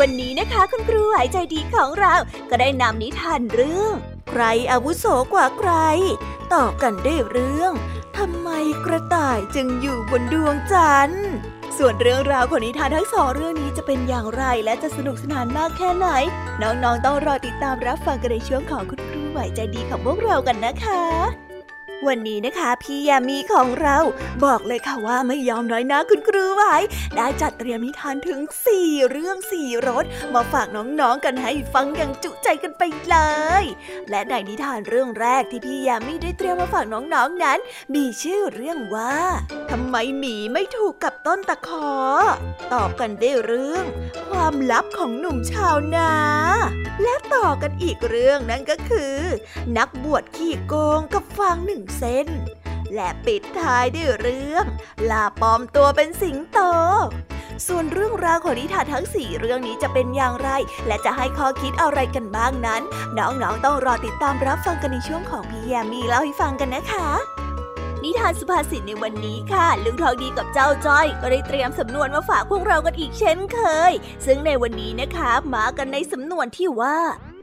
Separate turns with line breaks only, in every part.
วันนี้นะคะคุณครูหายใจดีของเรา ก็ได้นำนิทานเรื่อง ใครอาวุโสกว่าใคร ตอบกันได้เรื่องทำไมกระต่ายจึงอยู่บนดวงจันทร์ส่วนเรื่องราวของนิทานทั้งสองเรื่องนี้จะเป็นอย่างไรและจะสนุกสนานมากแค่ไหน น้องๆต้องรอติดตามรับฟังกันในช่วงของคุณครูไหวใจดีของพวกเรากันนะคะ วันนี้นะคะพี่ยามีของเราบอกเลยค่ะว่าไม่ยอมน้อยนะคุณครูไว้ได้จัดเตรียมนิทานถึง 4 เรื่อง4รสมาฝากน้องๆกันให้ฟังอย่างจุใจกันไปเลย และในนิทานเรื่องแรกที่พี่ยามีได้เตรียมมาฝากน้องๆนนั้น มีชื่อเรื่องว่าทำไมหมีไม่ถูกกับต้นตะขอ ตอบกันได้เรื่อง ความลับของหนุ่มชาวนา และต่อกันอีกเรื่องนั่นก็คือ นักบวชขี้โกงกับฟางหนึ่งเส้น และปิดท้ายด้วยเรื่อง ลาปลอมตัวเป็นสิงโต ส่วนเรื่องราวของนิทานทั้งสี่เรื่องนี้จะเป็นอย่างไร และจะให้ข้อคิดอะไรกันบ้างนั้น น้องๆต้องรอติดตามรับฟังกันในช่วงของพี่แยมมีเล่าให้ฟังกันนะคะนิทานสุภาษิตในวันนี้ค่ะ ลุงทองดีกับเจ้าจ้อย ก็ได้เตรียมสำนวนมาฝากพวกเรากันอีกเช่นเคย ซึ่งในวันนี้นะคะ มากันในสำนวนที่ว่า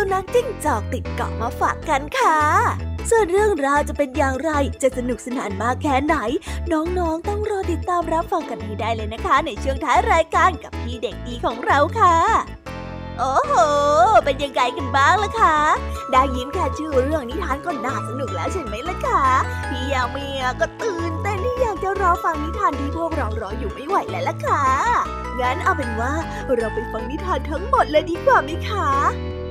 สุนัขจิ้งจอกติดเกาะมาฝากกันค่ะ ส่วนเรื่องราวจะเป็นอย่างไร จะสนุกสนานมากแค่ไหน น้องๆต้องรอติดตามรับฟังกันให้ได้เลยนะคะ ในช่วงท้ายรายการกับพี่เด็กดีของเราค่ะโอ้โห เป็นยังไงกันบ้างล่ะคะ ได้ยินแค่ชื่อเรื่องนิทานก็น่าสนุกแล้วใช่ไหมล่ะคะ พี่ยาเมียก็ตื่นเต้น
นนี่อยากจะรอฟังนิทานที่พวกเรารออยู่ไม่ไหวแล้วล่ะค่ะ งั้นเอาเป็นว่าเราไปฟังนิทานทั้งหมดเลยดีกว่าไหมคะ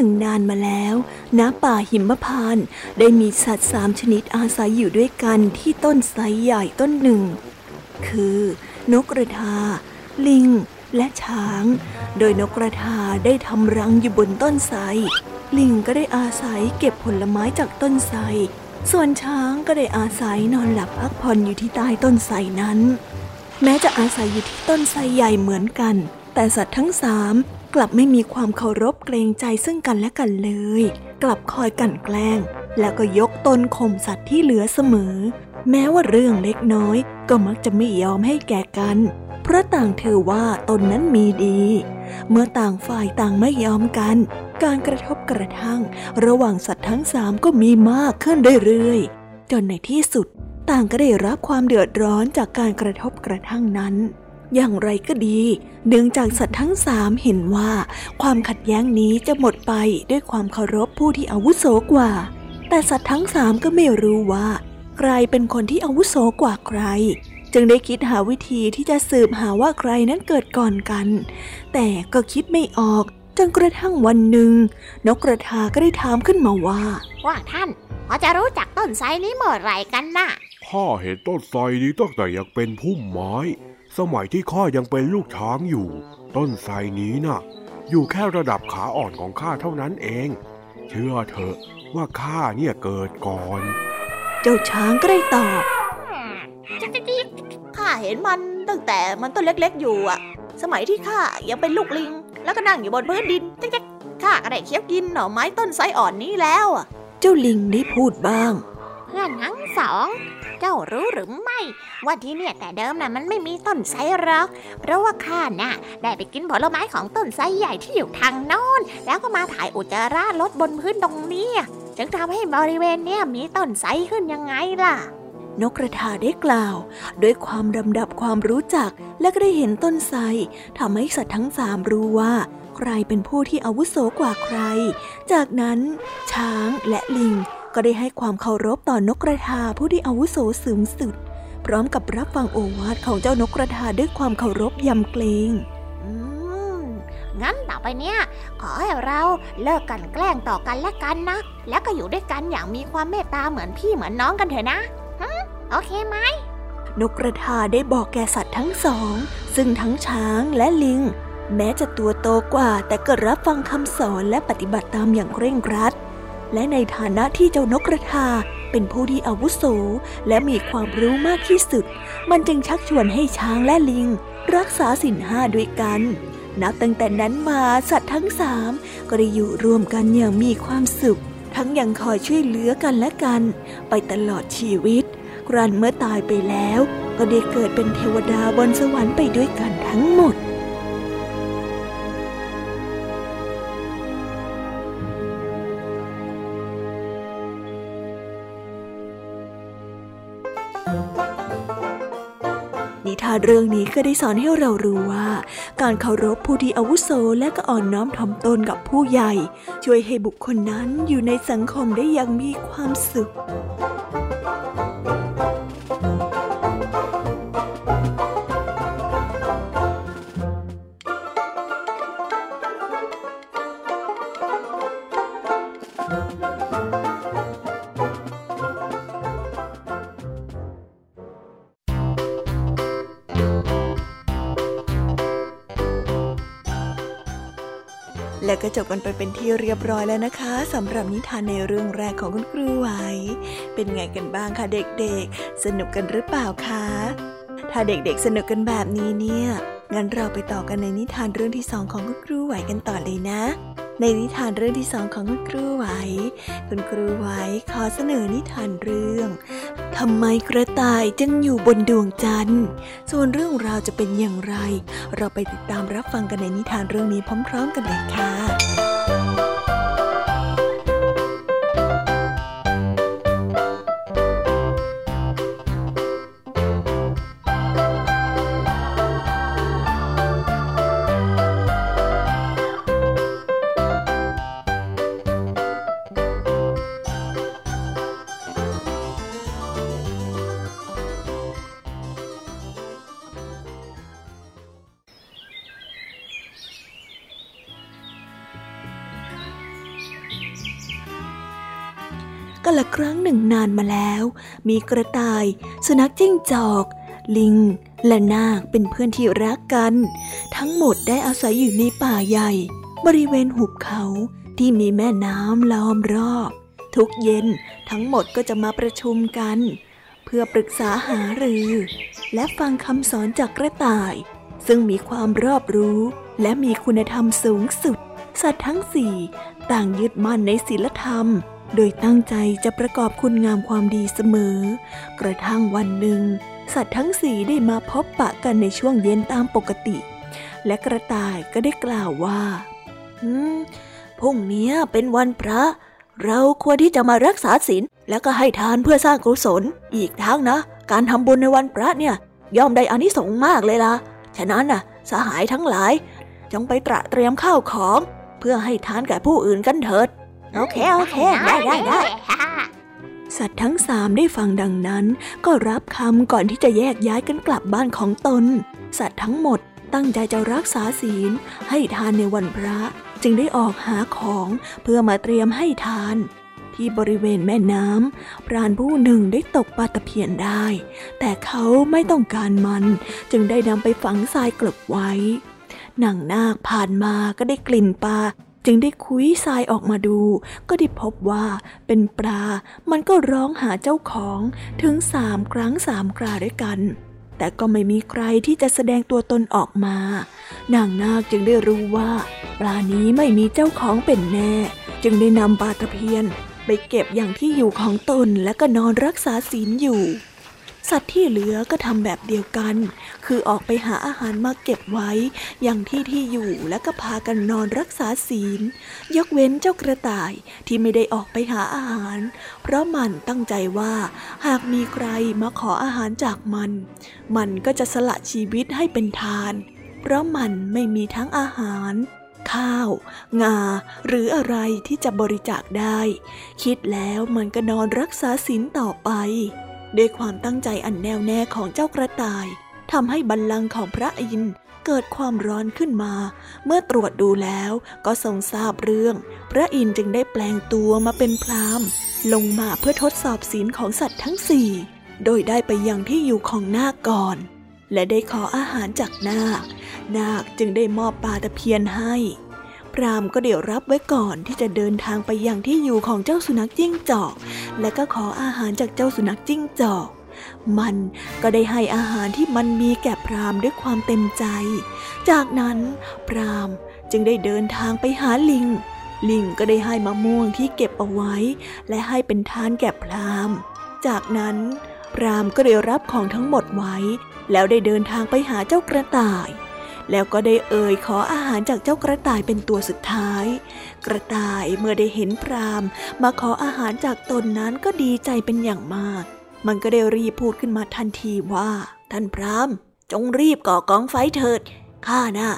หนึ่งนานมาแล้วณป่าหิมพาน ได้มีสัตว์สามชนิดอาศัยอยู่ด้วยกันที่ต้นไทรใหญ่ต้นหนึ่ง คือ นกกระทา ลิง และช้าง โดยนกกระทาได้ทำรังอยู่บนต้นไทรลิงก็ได้อาศัยเก็บผลไม้จากต้นไทรส่วนช้างก็ได้อาศัยนอนหลับพักผ่อนอยู่ที่ใต้ต้นไทรนั้น แม้จะอาศัยอยู่ที่ต้นไทรใหญ่เหมือนกัน แต่สัตว์ทั้งสาม กลับไม่มีความเคารพเกรงใจซึ่งกันและกันเลย กลับคอยกันแกล้ง แล้วก็ยกตนข่มสัตว์ที่เหลือเสมอ แม้ว่าเรื่องเล็กน้อย ก็มักจะไม่ยอมให้แก่กัน เพราะต่างถือว่าตนนั้นมีดี เมื่อต่างฝ่ายต่างไม่ยอมกัน การกระทบกระทั่ง ระหว่างสัตว์ทั้งสามก็มีมากขึ้นเรื่อยๆจนในที่สุด ต่างก็ได้รับความเดือดร้อนจากการกระทบกระทั่งนั้น อย่างไรก็ดีเนื่องจากสัตว์ทั้งสามเห็นว่า ความขัดแย้งนี้จะหมดไปด้วยความเคารพผู้ที่อาวุโสกว่า แต่สัตว์ทั้งสามก็ไม่รู้ว่า ใครเป็นคนที่อาวุโสกว่าใคร จึงได้คิดหาวิธีที่จะสืบหาว่าใครนั้นเกิดก่อนกัน แต่ก็คิดไม่ออกจนกระทั่งวันหนึ่ง นกกระทาก็ได้ถามขึ้นมาว่า
ว่าท่านพอจะรู้จักต้นไทรนี้เมื่อไรกันนะ่ะ
ข้าเห็นต้นไทรนี้ตั้งแต่ยังเป็นพุ่มไม้ สมัยที่ข้ายังเป็นลูกช้างอยู่ ต้นไทรนี้นะ่ะ อยู่แค่ระดับขาอ่อนของข้าเท่านั้นเอง เชื่อเถอะว่าข้าเนี่ยเกิดก่อน
เจ้าช้างก็ได้ตอบ
ข้าเห็นมันตั้งแต่มันต้นเล็กๆอยู่อะสมัยที่ข้ายังเป็นลูกลิง แล้วก็นั่งอยู่บนพื้นดินจ๊กข้าก็ได้เคี้ยวกินหน่อไม้ต้นไทรอ่อนนี้แล้วอะ
เจ้าลิงได้พูดบ้าง
เพื่อนทั้งสอง เจ้ารู้หรือไม่ ว่าที่เนี่ยแต่เดิมน่ะมันไม่มีต้นไทรหรอก เพราะว่าข้าน่ะได้ไปกินผลไม้ของต้นไทรใหญ่ที่อยู่ทางโน้น แล้วก็มาถ่ายอุจจาระลดบนพื้นตรงนี้จึงทำให้บริเวณเนี้ยมีต้นไทรขึ้นยังไงล่ะ
นกกระทาได้กล่าว ด้วยความดำดับความรู้จักและก็ได้เห็นต้นไทรทำให้สัตว์ทั้งสามรู้ว่าใครเป็นผู้ที่อาวุโสกว่าใคร จากนั้น ช้างและลิง ก็ได้ให้ความเคารพต่อนกกระทาผู้ที่อาวุโสสูงสุด พร้อมกับรับฟังโอวาทของเจ้านกกระทาด้วยความเคารพยำเกรง
งั้นต่อไปเนี้ยขอให้เราเลิกกันแกล้งต่อกันและกันนะ แล้วก็อยู่ด้วยกันอย่างมีความเมตตาเหมือนพี่เหมือนน้องกันเถอะนะโอเคไหม
นกกระทาได้บอกแก่สัตว์ทั้งสอง ซึ่งทั้งช้างและลิง แม้จะตัวโตกว่าแต่ก็รับฟังคำสอนและปฏิบัติตามอย่างเคร่งครัด และในฐานะที่เจ้านกกระทาเป็นผู้ที่อาวุโส และมีความรู้มากที่สุด มันจึงชักชวนให้ช้างและลิง รักษาสินห้าด้วยกัน นับตั้งแต่นั้นมาสัตว์ทั้งสามก็ได้อยู่รวมกันอย่างมีความสุข ทั้งยังคอยช่วยเหลือกันและกัน ไปตลอดชีวิตครันเมื่อตายไปแล้ว ก็ได้เกิดเป็นเทวดาบนสวรรค์ไปด้วยกันทั้งหมด นิทานเรื่องนี้ก็ได้สอนให้เรารู้ว่า การเคารพผู้ที่อาวุโสและก็อ่อนน้อมถ่อมตนกับผู้ใหญ่ ช่วยให้บุคคลนั้นอยู่ในสังคมได้อย่างมีความสุข ก็จบกันไปเป็นที่เรียบร้อยแล้วนะคะสำหรับนิทานในเรื่องแรกของคุณครูไหว เป็นไงกันบ้างคะเด็กๆ สนุกกันหรือเปล่าคะ ถ้าเด็กๆสนุกกันแบบนี้เนี่ย งั้นเราไปต่อกันในนิทานเรื่องที่สองของคุณครูไหวกันต่อเลยนะ ในนิทานเรื่องที่สองของคุณครูไหว คุณครูไหวขอเสนอนิทานเรื่องทำไมกระต่ายจึงอยู่บนดวงจันทร์ ส่วนเรื่องราวจะเป็นอย่างไร เราไปติดตามรับฟังกันในนิทานเรื่องนี้พร้อม ๆ กันเลยค่ะ ก็ละครั้งหนึ่งนานมาแล้ว มีกระต่าย สุนัขจิ้งจอก ลิง และนาคเป็นเพื่อนที่รักกัน ทั้งหมดได้อาศัยอยู่ในป่าใหญ่ บริเวณหุบเขาที่มีแม่น้ำล้อมรอบ ทุกเย็นทั้งหมดก็จะมาประชุมกัน เพื่อปรึกษาหารือ และฟังคำสอนจากกระต่าย ซึ่งมีความรอบรู้ และมีคุณธรรมสูงสุด สัตว์ทั้งสี่ต่างยึดมั่นในศีลธรรม โดยตั้งใจจะประกอบคุณงามความดีเสมอ กระทั่งวันหนึ่ง สัตว์ทั้งสี่ได้มาพบปะกันในช่วงเย็นตามปกติ และกระต่ายก็ได้กล่าวว่าอืมพรุ่งนี้เป็นวันพระ เราควรที่จะมารักษาศีลแล้วก็ให้ทานเพื่อสร้างกุศล อีกทั้งนะ การทำบุญในวันพระเนี่ย ย่อมได้อานิสงส์มากเลยล่ะ ฉะนั้นน่ะ สหายทั้งหลาย จงไปตระเตรียมข้าวของ เพื่อให้ทานแก่ผู้อื่นกันเถิด
โอเค โอเค ได้ได้ได้
สัตว์ทั้งสามได้ฟังดังนั้น ก็รับคำก่อนที่จะแยกย้ายกันกลับบ้านของตน สัตว์ทั้งหมดตั้งใจจะรักษาศีล ให้ทานในวันพระจึงได้ออกหาของเพื่อมาเตรียมให้ทาน ที่บริเวณแม่น้ำพรานผู้หนึ่งได้ตกปลาตะเพียนได้ แต่เขาไม่ต้องการมันจึงได้นำไปฝังทรายกลบไว้นางนาคผ่านมาก็ได้กลิ่นปลา จึงได้คุยทรายออกมาดู ก็ได้พบว่าเป็นปลา มันก็ร้องหาเจ้าของถึงสามครั้งสามคราด้วยกัน แต่ก็ไม่มีใครที่จะแสดงตัวตนออกมา นางนาคจึงได้รู้ว่า ปลานี้ไม่มีเจ้าของเป็นแน่ จึงได้นำปลาตะเพียน ไปเก็บอย่างที่อยู่ของตนและก็นอนรักษาศีลอยู่ สัตว์ที่เหลือก็ทำแบบเดียวกัน คือออกไปหาอาหารมาเก็บไว้ อย่างที่ที่อยู่และก็พากันนอนรักษาศีล ยกเว้นเจ้ากระต่ายที่ไม่ได้ออกไปหาอาหาร เพราะมันตั้งใจว่า หากมีใครมาขออาหารจากมัน มันก็จะสละชีวิตให้เป็นทาน เพราะมันไม่มีทั้งอาหารข้าว งา หรืออะไรที่จะบริจาคได้ คิดแล้วมันก็นอนรักษาศีลต่อไป ด้วยความตั้งใจอันแน่วแน่ของเจ้ากระต่ายทำให้บัลลังก์ของพระอินทร์เกิดความร้อนขึ้นมา เมื่อตรวจดูแล้วก็ทรงทราบเรื่อง พระอินทร์จึงได้แปลงตัวมาเป็นพรามลงมาเพื่อทดสอบศีลของสัตว์ทั้งสี่ โดยได้ไปยังที่อยู่ของนาคก่อน และได้ขออาหารจากนาค นาคจึงได้มอบปลาตะเพียนให้ พรามก็เดี๋ยวรับไว้ก่อนที่จะเดินทางไปยังที่อยู่ของเจ้าสุนัขจิ้งจอก และก็ขออาหารจากเจ้าสุนัขจิ้งจอก มันก็ได้ให้อาหารที่มันมีแก่พรามด้วยความเต็มใจ จากนั้นพรามจึงได้เดินทางไปหาลิง ลิงก็ได้ให้มะม่วงที่เก็บเอาไว้ และให้เป็นทานแก่พรามจากนั้นพรามก็ได้รับของทั้งหมดไว้ แล้วได้เดินทางไปหาเจ้ากระต่าย แล้วก็ได้เอ่ยขออาหารจากเจ้ากระต่ายเป็นตัวสุดท้าย กระต่ายเมื่อได้เห็นพรามมาขออาหารจากตนนั้นก็ดีใจเป็นอย่างมาก มันก็ได้รีบพูดขึ้นมาทันทีว่า ท่านพรามจงรีบก่อกองไฟเถิดข้านะ่ะ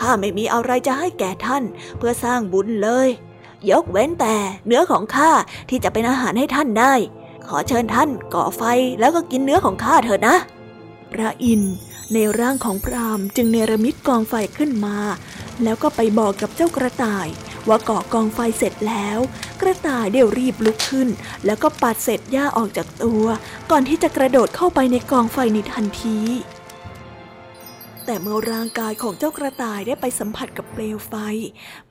ข้าไม่มีอะไรจะให้แก่ท่านเพื่อสร้างบุญเลย ยกเว้นแต่เนื้อของข้าที่จะเป็นอาหารให้ท่านได้ ขอเชิญท่านก่อไฟแล้วก็กินเนื้อของข้าเถิดนะ พระอินทร์ในร่างของพรามจึงเนรมิตกองไฟขึ้นมา แล้วก็ไปบอกกับเจ้ากระต่าย ว่าก่อกองไฟเสร็จแล้ว กระต่ายเดี๋ยวรีบลุกขึ้น แล้วก็ปัดเศษหญ้าออกจากตัว ก่อนที่จะกระโดดเข้าไปในกองไฟในทันที แต่เมื่อร่างกายของเจ้ากระต่ายได้ไปสัมผัสกับเปลวไฟ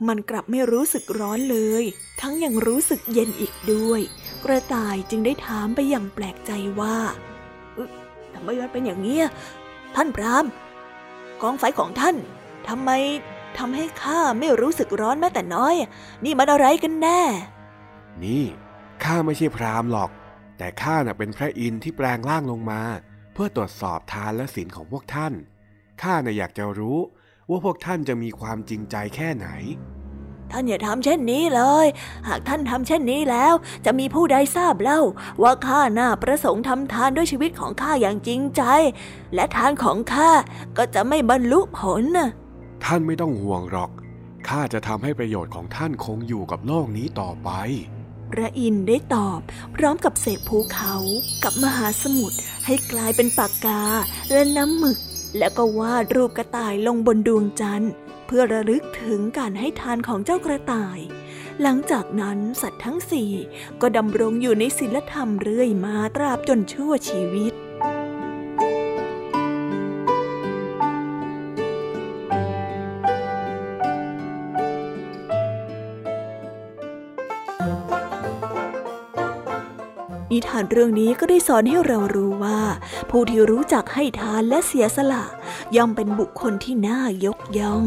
มันกลับไม่รู้สึกร้อนเลย ทั้งยังรู้สึกเย็นอีกด้วย กระต่ายจึงได้ถามไปอย่างแปลกใจว่า ไมมันเป็นอย่างนี้ท่านพรามกองไฟของท่านทำไมทำให้ข้าไม่รู้สึกร้อนแม้แต่น้อย นี่มันอะไรกันแน่
นี่ข้าไม่ใช่พรามหรอก แต่ข้าน่ะเป็นพระอินทร์ที่แปลงร่างลงมา เพื่อตรวจสอบทานและศีลของพวกท่านข้าน่ะอยากจะรู้ว่าพวกท่านจะมีความจริงใจแค่ไหน
ท่านอย่าทำเช่นนี้เลย หากท่านทำเช่นนี้แล้ว จะมีผู้ใดทราบเล่า ว่าข้าน่าประสงค์ทำทานด้วยชีวิตของข้าอย่างจริงใจ และทานของข้าก็จะไม่บรรลุผลนะ
ท่านไม่ต้องห่วงหรอกข้าจะทำให้ประโยชน์ของท่านคงอยู่กับโลกนี้ต่อไป
พระอินทร์ได้ตอบพร้อมกับเศษภูเขากับมหาสมุทรให้กลายเป็นปากกาและน้ำหมึก แล้วก็วาดรูปกระต่ายลงบนดวงจันทร์เพื่อระลึกถึงการให้ทานของเจ้ากระต่าย หลังจากนั้นสัตว์ทั้งสี่ก็ดำรงอยู่ในศีลธรรมเรื่อยมาตราบจนชั่วชีวิตนิทานเรื่องนี้ก็ได้สอนให้เรารู้ว่า ผู้ที่รู้จักให้ทานและเสียสละ ย่อมเป็นบุคคลที่น่ายกย่อง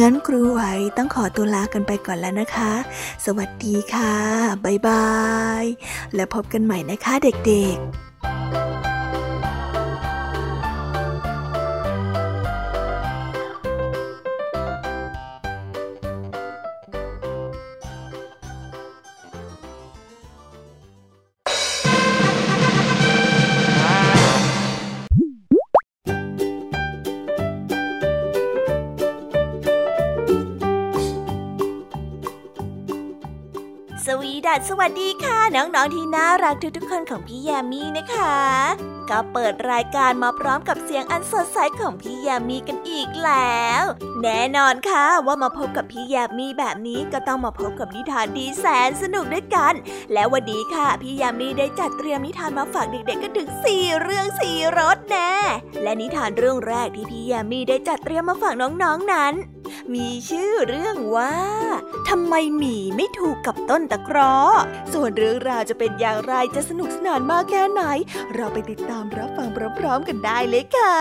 งั้นครูไหวต้องขอตัวลากันไปก่อนแล้วนะคะ สวัสดีค่ะ บ๊ายบาย และพบกันใหม่นะคะเด็กๆ
สวัสดีค่ะ น้องๆที่น่ารักทุกๆคนของพี่ยามีนะคะ ก็เปิดรายการมาพร้อมกับเสียงอันสดใสของพี่ยามีกันอีกแล้ว แน่นอนค่ะว่ามาพบกับพี่ยามีแบบนี้ก็ต้องมาพบกับนิทานดีแสนสนุกด้วยกัน แล้ววันนี้ค่ะพี่ยามีได้จัดเตรียมนิทานมาฝากเด็กๆกันถึง4เรื่อง4รสแน่และนิทานเรื่องแรกที่พี่ยามีได้จัดเตรียมมาฝากน้องๆนนั้น มีชื่อเรื่องว่าทำไมหมีไม่ถูกกับต้นตะกร้อส่วนเรื่องราวจะเป็นอย่างไรจะสนุกสนานมากแค่ไหน เราไปติดตามรับฟังพร้อมๆกันได้เลยค่ะ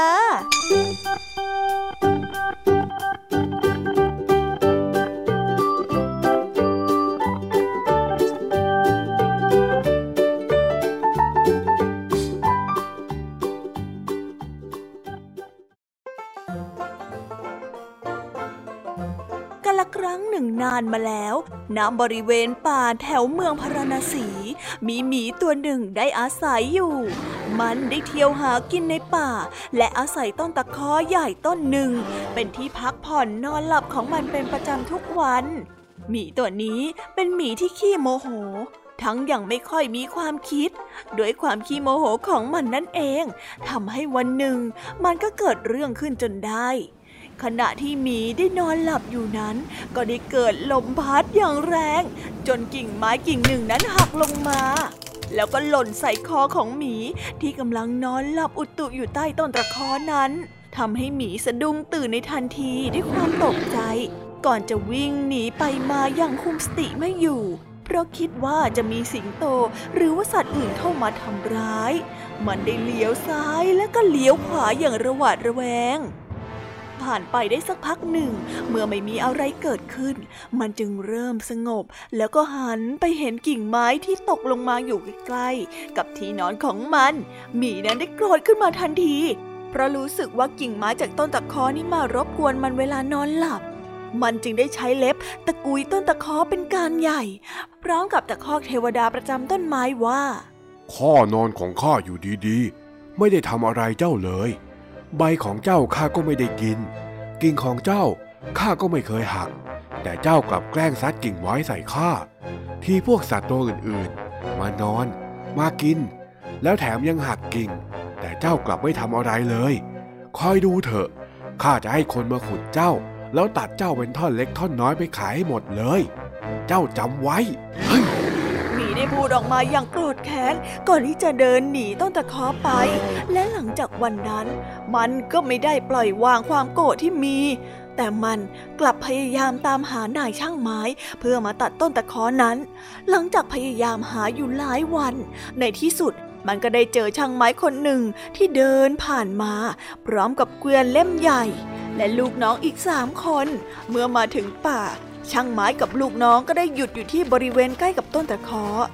นานมาแล้วณบริเวณป่าแถวเมืองพาราณสี มีหมีตัวหนึ่งได้อาศัยอยู่ มันได้เที่ยวหากินในป่า และอาศัยต้นตะคอใหญ่ต้นหนึ่ง เป็นที่พักผ่อนนอนหลับของมันเป็นประจำทุกวัน หมีตัวนี้เป็นหมีที่ขี้โมโหทั้งยังไม่ค่อยมีความคิด ด้วยความขี้โมโหของมันนั่นเองทำให้วันหนึ่ง มันก็เกิดเรื่องขึ้นจนได้ ขณะที่หมีได้นอนหลับอยู่นั้น ก็ได้เกิดลมพัดอย่างแรง จนกิ่งไม้กิ่งหนึ่งนั้นหักลงมา แล้วก็หล่นใส่คอของหมีที่กำลังนอนหลับอุตุอยู่ใต้ต้นตะคอนั้นทำให้หมีสะดุ้งตื่นในทันทีด้วยความตกใจ ก่อนจะวิ่งหนีไปมาอย่างคุมสติไม่อยู่ เพราะคิดว่าจะมีสิงโตหรือว่าสัตว์อื่นเข้ามาทำร้าย มันได้เลี้ยวซ้ายและก็เลี้ยวขวาอย่างระหวาดระแวง ผ่านไปได้สักพักหนึ่ง เมื่อไม่มีอะไรเกิดขึ้น มันจึงเริ่มสงบ แล้วก็หันไปเห็นกิ่งไม้ที่ตกลงมาอยู่ใกล้ๆกับที่นอนของมันหมีนั้นได้โกรธขึ้นมาทันที เพราะรู้สึกว่ากิ่งไม้จากต้นตะคอนี่มารบกวนมันเวลานอนหลับ มันจึงได้ใช้เล็บตะกุยต้นตะคอเป็นการใหญ่ พร้อมกับตะคอกเทวดาประจำต้นไม้ว่า
ข้อนอนของข้าอยู่ดีๆ ไม่ได้ทำอะไรเจ้าเลย ใบของเจ้าข้าก็ไม่ได้กิน กิ่งของเจ้าข้าก็ไม่เคยหัก แต่เจ้ากลับแกล้งซัดกิ่งไว้ใส่ข้า ที่พวกสัตว์ตัวอื่นๆ มานอน มากิน แล้วแถมยังหักกิ่ง แต่เจ้ากลับไม่ทำอะไรเลย คอยดูเถอะข้าจะให้คนมาขุดเจ้า แล้วตัดเจ้าเป็นท่อนเล็กท่อนน้อยไปขายให้หมดเลย เจ้าจำไว้เฮ้ย
ได้พูดออกมาอย่างโกรธแค้นก่อนที่จะเดินหนีต้นตะคอไป และหลังจากวันนั้น มันก็ไม่ได้ปล่อยวางความโกรธที่มี แต่มันกลับพยายามตามหานายช่างไม้ เพื่อมาตัดต้นตะคอนั้น หลังจากพยายามหาอยู่หลายวัน ในที่สุดมันก็ได้เจอช่างไม้คนหนึ่งที่เดินผ่านมา พร้อมกับเกวียนเล่มใหญ่ และลูกน้องอีกสามคน เมื่อมาถึงป่า ช่างไม้กับลูกน้องก็ได้หยุดอยู่ที่บริเวณใกล้กับต้นตะเคาะ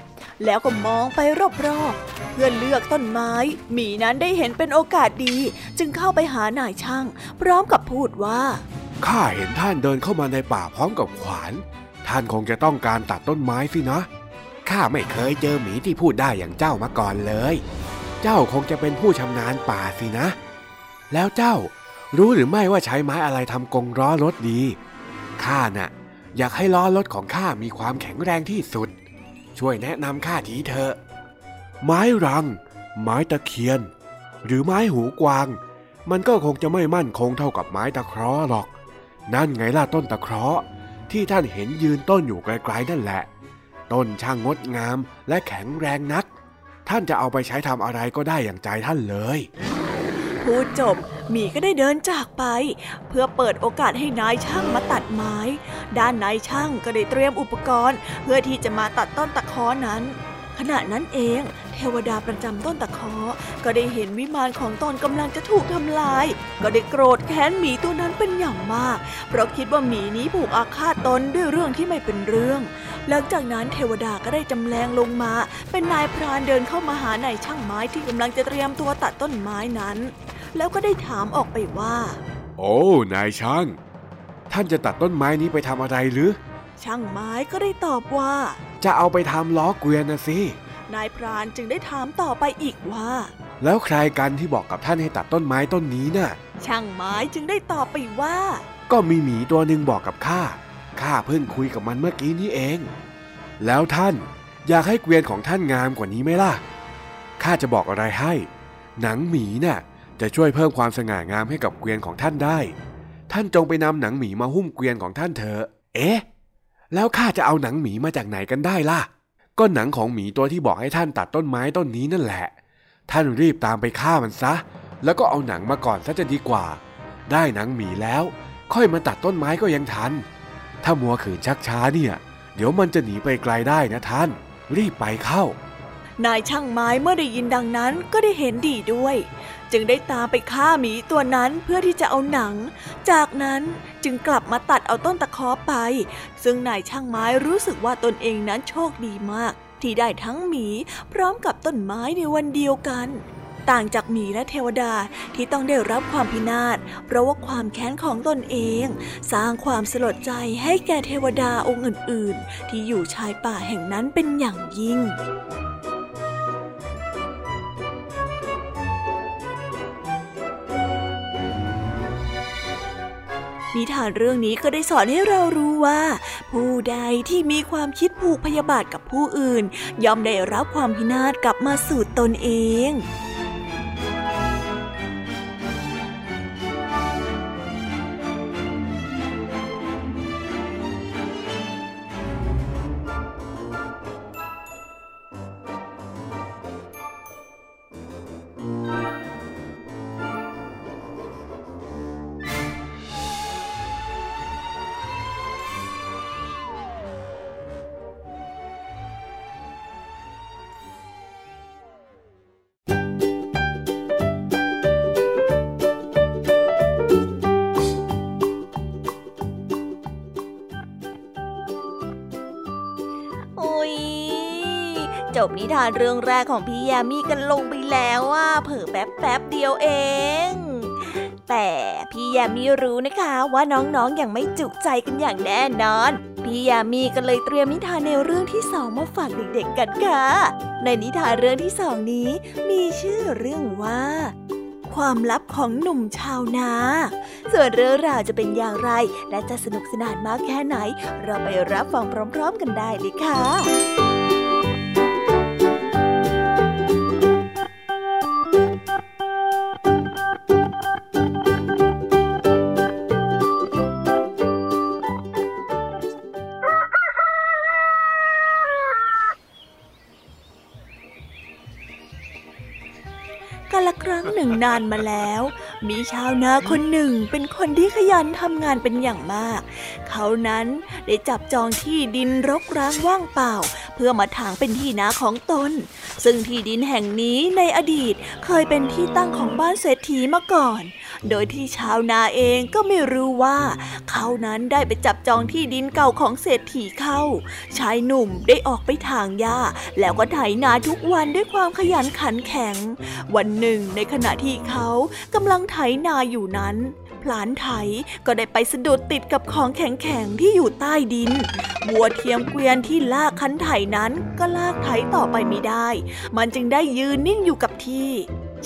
แล้วก็มองไปรอบๆ เพื่อเลือกต้นไม้ หมีนั้นได้เห็นเป็นโอกาสดี จึงเข้าไปหานายช่าง พร้อมกับพูดว่า
ข้าเห็นท่านเดินเข้ามาในป่าพร้อมกับขวาน ท่านคงจะต้องการตัดต้นไม้สินะ ข้าไม่เคยเจอหมีที่พูดได้อย่างเจ้ามาก่อนเลย เจ้าคงจะเป็นผู้ชำนาญป่าสินะ แล้วเจ้ารู้หรือไม่ว่าใช้ไม้อะไรทำกรงล้อรถดี ข้าน่ะ อยากให้ล้อรถของข้ามีความแข็งแรงที่สุด ช่วยแนะนำข้าทีเถอะ ไม้รัง ไม้ตะเคียน หรือไม้หูกวาง มันก็คงจะไม่มั่นคงเท่ากับไม้ตะเคราะห์หรอก นั่นไงล่ะต้นตะเคราะห์ที่ท่านเห็นยืนต้นอยู่ไกลๆนั่นแหละ ต้นช่างงดงามและแข็งแรงนัก ท่านจะเอาไปใช้ทำอะไรก็ได้อย่างใจท่านเลย
พูดจบหมีก็ได้เดินจากไป เพื่อเปิดโอกาสให้นายช่างมาตัดไม้ ด้านนายช่างก็ได้เตรียมอุปกรณ์ เพื่อที่จะมาตัดต้นตะคอนั้น ขณะนั้นเอง เทวดาประจำต้นตะคอก็ได้เห็นวิมานของตนกำลังจะถูกทำลาย ก็ได้โกรธแค้นหมีตัวนั้นเป็นอย่างมาก เพราะคิดว่าหมีนี้ผูกอาฆาตตนด้วยเรื่องที่ไม่เป็นเรื่อง หลังจากนั้นเทวดาก็ได้จำแรงลงมา เป็นนายพรานเดินเข้ามาหานายช่างไม้ที่กำลังจะเตรียมตัวตัดต้นไม้นั้น แล้วก็ได้ถามออกไปว่า
โอ้นายช่าง ท่านจะตัดต้นไม้นี้ไปทำอะไรหรือ
ช่างไม้ก็ได้ตอบว่า
จะเอาไปทำล้อเกวียนนะสิ
นายพรานจึงได้ถามต่อไปอีกว่า
แล้วใครกันที่บอกกับท่านให้ตัดต้นไม้ต้นนี้นะ่ะ
ช่างไม้จึงได้ตอบไปว่า
ก็มีหมีตัวหนึ่งบอกกับข้า ข้าเพิ่งคุยกับมันเมื่อกี้นี้เอง แล้วท่านอยากให้เกวียนของท่านงามกว่านี้ไหมล่ะ ข้าจะบอกอะไรให้ หนังหมีนะ่ะจะช่วยเพิ่มความสง่างามให้กับเกวียนของท่านได้ ท่านจงไปนำหนังหมีมาหุ้มเกวียนของท่านเถอะ เอ๊ะ แล้วข้าจะเอาหนังหมีมาจากไหนกันได้ล่ะ ก็หนังของหมีตัวที่บอกให้ท่านตัดต้นไม้ต้นนี้นั่นแหละ ท่านรีบตามไปฆ่ามันซะ แล้วก็เอาหนังมาก่อนซะจะดีกว่า ได้หนังหมีแล้ว ค่อยมาตัดต้นไม้ก็ยังทัน ถ้ามัวขืนชักช้าเนี่ย เดี๋ยวมันจะหนีไปไกลได้นะท่าน รีบไปเข้า
นายช่างไม้เมื่อได้ยินดังนั้นก็ได้เห็นดีด้วย จึงได้ตามไปฆ่าหมีตัวนั้นเพื่อที่จะเอาหนัง จากนั้นจึงกลับมาตัดเอาต้นตะคอไป ซึ่งนายช่างไม้รู้สึกว่าตนเองนั้นโชคดีมาก ที่ได้ทั้งหมีพร้อมกับต้นไม้ในวันเดียวกัน ต่างจากหมีและเทวดาที่ต้องได้รับความพินาศเพราะว่าความแค้นของตนเอง สร้างความสลดใจให้แก่เทวดาองค์อื่น ๆ ที่อยู่ชายป่าแห่งนั้นเป็นอย่างยิ่งนิทานเรื่องนี้ก็ได้สอนให้เรารู้ว่า ผู้ใดที่มีความคิดผูกพยาบาทกับผู้อื่น ย่อมได้รับความพินาศกลับมาสู่ตนเอง นิทานเรื่องแรกของพี่ยามีกันลงไปแล้วว่าเผิ่แป๊บแป๊บเดียวเองแต่พี่ยามีรู้นะคะว่าน้องๆออย่างไม่จุใจกันอย่างแน่นอน พี่ยามีก็เลยเตรียมนิทานในเรื่องที่สองมาฝากเด็กๆกันค่ะ ในนิทานเรื่องที่สองนี้ มีชื่อเรื่องว่า ความลับของหนุ่มชาวนา ส่วนเรื่องราวจะเป็นอย่างไร และจะสนุกสนานมากแค่ไหน เราไปรับฟังพร้อม ๆ กันได้เลยค่ะานมาแล้ว มีชาวนาคนหนึ่งเป็นคนที่ขยันทำงานเป็นอย่างมาก เขานั้นได้จับจองที่ดินรกร้างว่างเปล่า เพื่อมาถางเป็นที่นาของตน ซึ่งที่ดินแห่งนี้ในอดีตเคยเป็นที่ตั้งของบ้านเศรษฐีมาก่อน โดยที่ชาวนาเองก็ไม่รู้ว่า เขานั้นได้ไปจับจองที่ดินเก่าของเศรษฐีเข้า ชายหนุ่มได้ออกไปถางหญ้า แล้วก็ไถนาทุกวันด้วยความขยันขันแข็ง วันหนึ่งในขณะที่เขากำลังไถนาอยู่นั้นพลานไถก็ได้ไปสะดุดติดกับของแข็งๆที่อยู่ใต้ดิน วัวเทียมเกวียนที่ลากคันไถนั้นก็ลากไถต่อไปไม่ได้ มันจึงได้ยืนนิ่งอยู่กับที่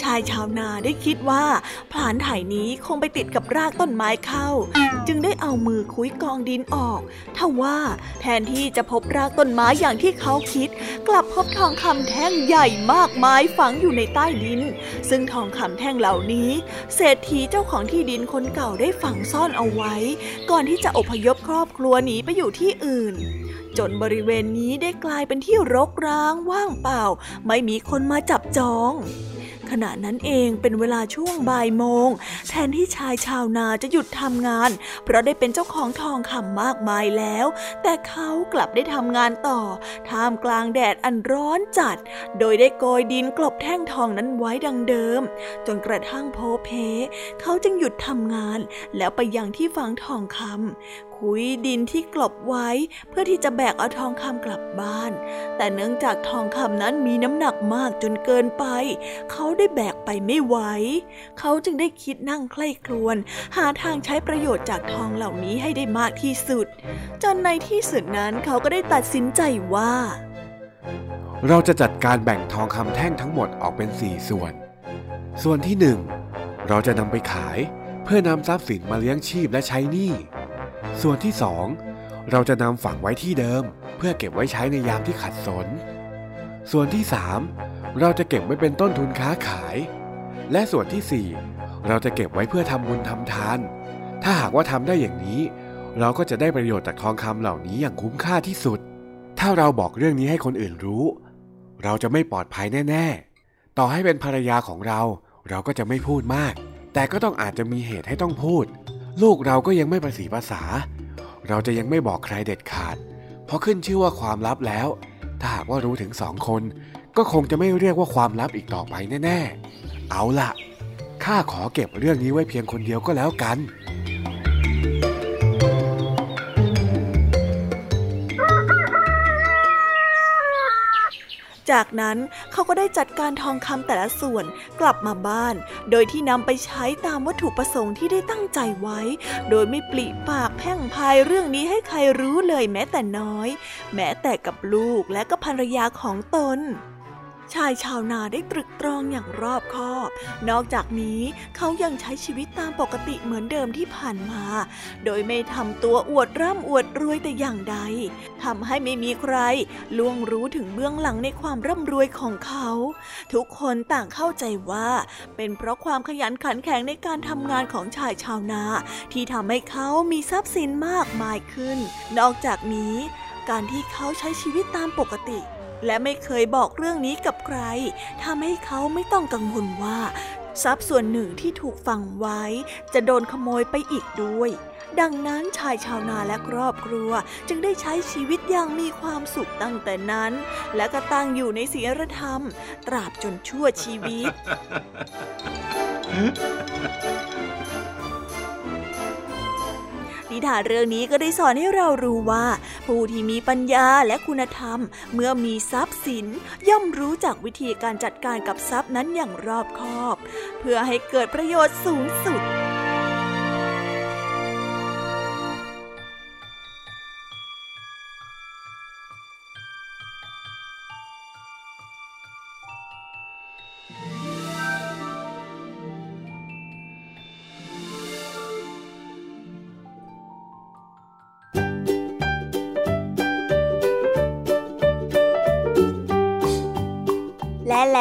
ชายชาวนาได้คิดว่าผลานไถ่นี้คงไปติดกับรากต้นไม้เข้า จึงได้เอามือคุ้ยกองดินออกทว่าแทนที่จะพบรากต้นไม้อย่างที่เขาคิด กลับพบทองคำแท่งใหญ่มากมายฝังอยู่ในใต้ดิน ซึ่งทองคำแท่งเหล่านี้ เศรษฐีเจ้าของที่ดินคนเก่าได้ฝังซ่อนเอาไว้ ก่อนที่จะอพยพครอบครัวหนีไปอยู่ที่อื่นจนบริเวณนี้ได้กลายเป็นที่รกร้างว่างเปล่า ไม่มีคนมาจับจอง ขณะนั้นเองเป็นเวลาช่วงบ่ายโมง แทนที่ชายชาวนาจะหยุดทำงาน เพราะได้เป็นเจ้าของทองคำมากมายแล้ว แต่เขากลับได้ทำงานต่อ ท่ามกลางแดดอันร้อนจัด โดยได้โกยดินกลบแท่งทองนั้นไว้ดังเดิม จนกระทั่งโพเพ เขาจึงหยุดทำงาน แล้วไปยังที่ฝังทองคำ คุยดินที่กลบไว้ เพื่อที่จะแบกเอาทองคำกลับบ้าน แต่เนื่องจากทองคำนั้นมีน้ำหนักมากจนเกินไป เขาได้แบกไปไม่ไหว เขาจึงได้คิดนั่งใคร่ครวญหาทางใช้ประโยชน์จากทองเหล่านี้ให้ได้มากที่สุด จนในที่สุดนั้นเขาก็ได้ตัดสินใจว่า
เราจะจัดการแบ่งทองคำแท่งทั้งหมดออกเป็นสี่ส่วน ส่วนที่หนึ่งเราจะนำไปขายเพื่อนำทรัพย์สินมาเลี้ยงชีพและใช้หนี้ ส่วนที่สองเราจะนำฝังไว้ที่เดิม เพื่อเก็บไว้ใช้ในยามที่ขัดสน ส่วนที่สามเราจะเก็บไว้เป็นต้นทุนค้าขาย และส่วนที่สี่เราจะเก็บไว้เพื่อทำบุญทำทาน ถ้าหากว่าทำได้อย่างนี้ เราก็จะได้ประโยชน์จากทองคำเหล่านี้อย่างคุ้มค่าที่สุด ถ้าเราบอกเรื่องนี้ให้คนอื่นรู้ เราจะไม่ปลอดภัยแน่ ๆ ต่อให้เป็นภรรยาของเรา เราก็จะไม่พูดมาก แต่ก็ต้องอาจจะมีเหตุให้ต้องพูด ลูกเราก็ยังไม่ประสีภาษา เราจะยังไม่บอกใครเด็ดขาด เพราะขึ้นชื่อว่าความลับแล้ว ถ้าหากว่ารู้ถึงสองคน ก็คงจะไม่เรียกว่าความลับอีกต่อไปแน่ ๆ เอาล่ะข้าขอเก็บเรื่องนี้ไว้เพียงคนเดียวก็แล้วกัน
จากนั้นเขาก็ได้จัดการทองคำแต่ละส่วนกลับมาบ้าน โดยที่นำไปใช้ตามวัตถุประสงค์ที่ได้ตั้งใจไว้ โดยไม่ปลีปากแพ่งพายเรื่องนี้ให้ใครรู้เลยแม้แต่น้อย แม้แต่กับลูกและก็ภรรยาของตน ชายชาวนาได้ตรึกตรองอย่างรอบคอบ นอกจากนี้เขายังใช้ชีวิตตามปกติเหมือนเดิมที่ผ่านมา โดยไม่ทำตัวอวดร่ำอวดรวยแต่อย่างใดทำให้ไม่มีใครล่วงรู้ถึงเบื้องหลังในความร่ำรวยของเขา ทุกคนต่างเข้าใจว่า เป็นเพราะความขยันขันแข็งในการทำงานของชายชาวนา ที่ทำให้เขามีทรัพย์สินมากมายขึ้น นอกจากนี้ การที่เขาใช้ชีวิตตามปกติ และไม่เคยบอกเรื่องนี้กับใครทำให้เขาไม่ต้องกังวลว่า ทรัพย์ส่วนหนึ่งที่ถูกฝังไว้ จะโดนขโมยไปอีกด้วย ดังนั้นชายชาวนาและครอบครัวจึงได้ใช้ชีวิตอย่างมีความสุขตั้งแต่นั้น และก็ตั้งอยู่ในศีลธรรม ตราบจนชั่วชีวิต นิทานเรื่องนี้ก็ได้สอนให้เรารู้ว่า ผู้ที่มีปัญญาและคุณธรรม เมื่อมีทรัพย์สิน ย่อมรู้จักวิธีการจัดการกับทรัพย์นั้นอย่างรอบคอบ เพื่อให้เกิดประโยชน์สูงสุด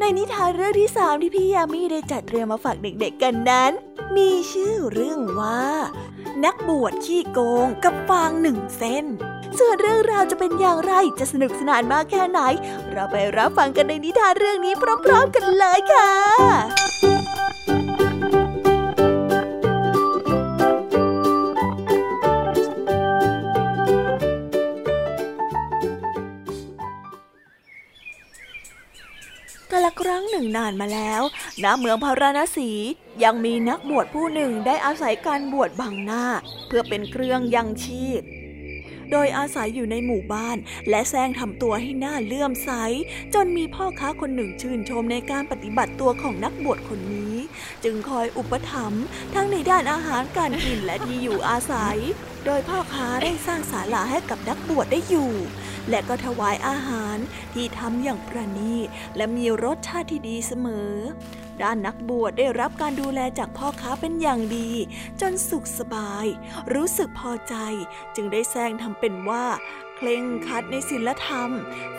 ในนิทานเรื่องที่สามที่พี่ยามีได้จัดเตรียมมาฝากเด็กๆกันนั้น มีชื่อเรื่องว่า นักบวชขี้โกงกับฟางหนึ่งเส้น ส่วนเรื่องราวจะเป็นอย่างไรจะสนุกสนานมากแค่ไหน เราไปรับฟังกันในนิทานเรื่องนี้พร้อม ๆ กันเลยค่ะ ครั้งหนึ่งนานมาแล้ว ณ เมืองพาราณสี ยังมีนักบวชผู้หนึ่งได้อาศัยการบวชบังหน้า เพื่อเป็นเครื่องยังชีพ โดยอาศัยอยู่ในหมู่บ้าน และแซงทำตัวให้หน้าเลื่อมใส จนมีพ่อค้าคนหนึ่งชื่นชมในการปฏิบัติตัวของนักบวชคนนี้ จึงคอยอุปถัมภ์ทั้งในด้านอาหารการกินและที่อยู่อาศัย โดยพ่อค้าได้สร้างศาลาให้กับนักบวชได้อยู่ และก็ถวายอาหารที่ทำอย่างประณีตและมีรสชาติที่ดีเสมอ ด้านนักบวชได้รับการดูแลจากพ่อค้าเป็นอย่างดี จนสุขสบาย รู้สึกพอใจ จึงได้แซงทำเป็นว่า เคร่งคัดในศีลธรรม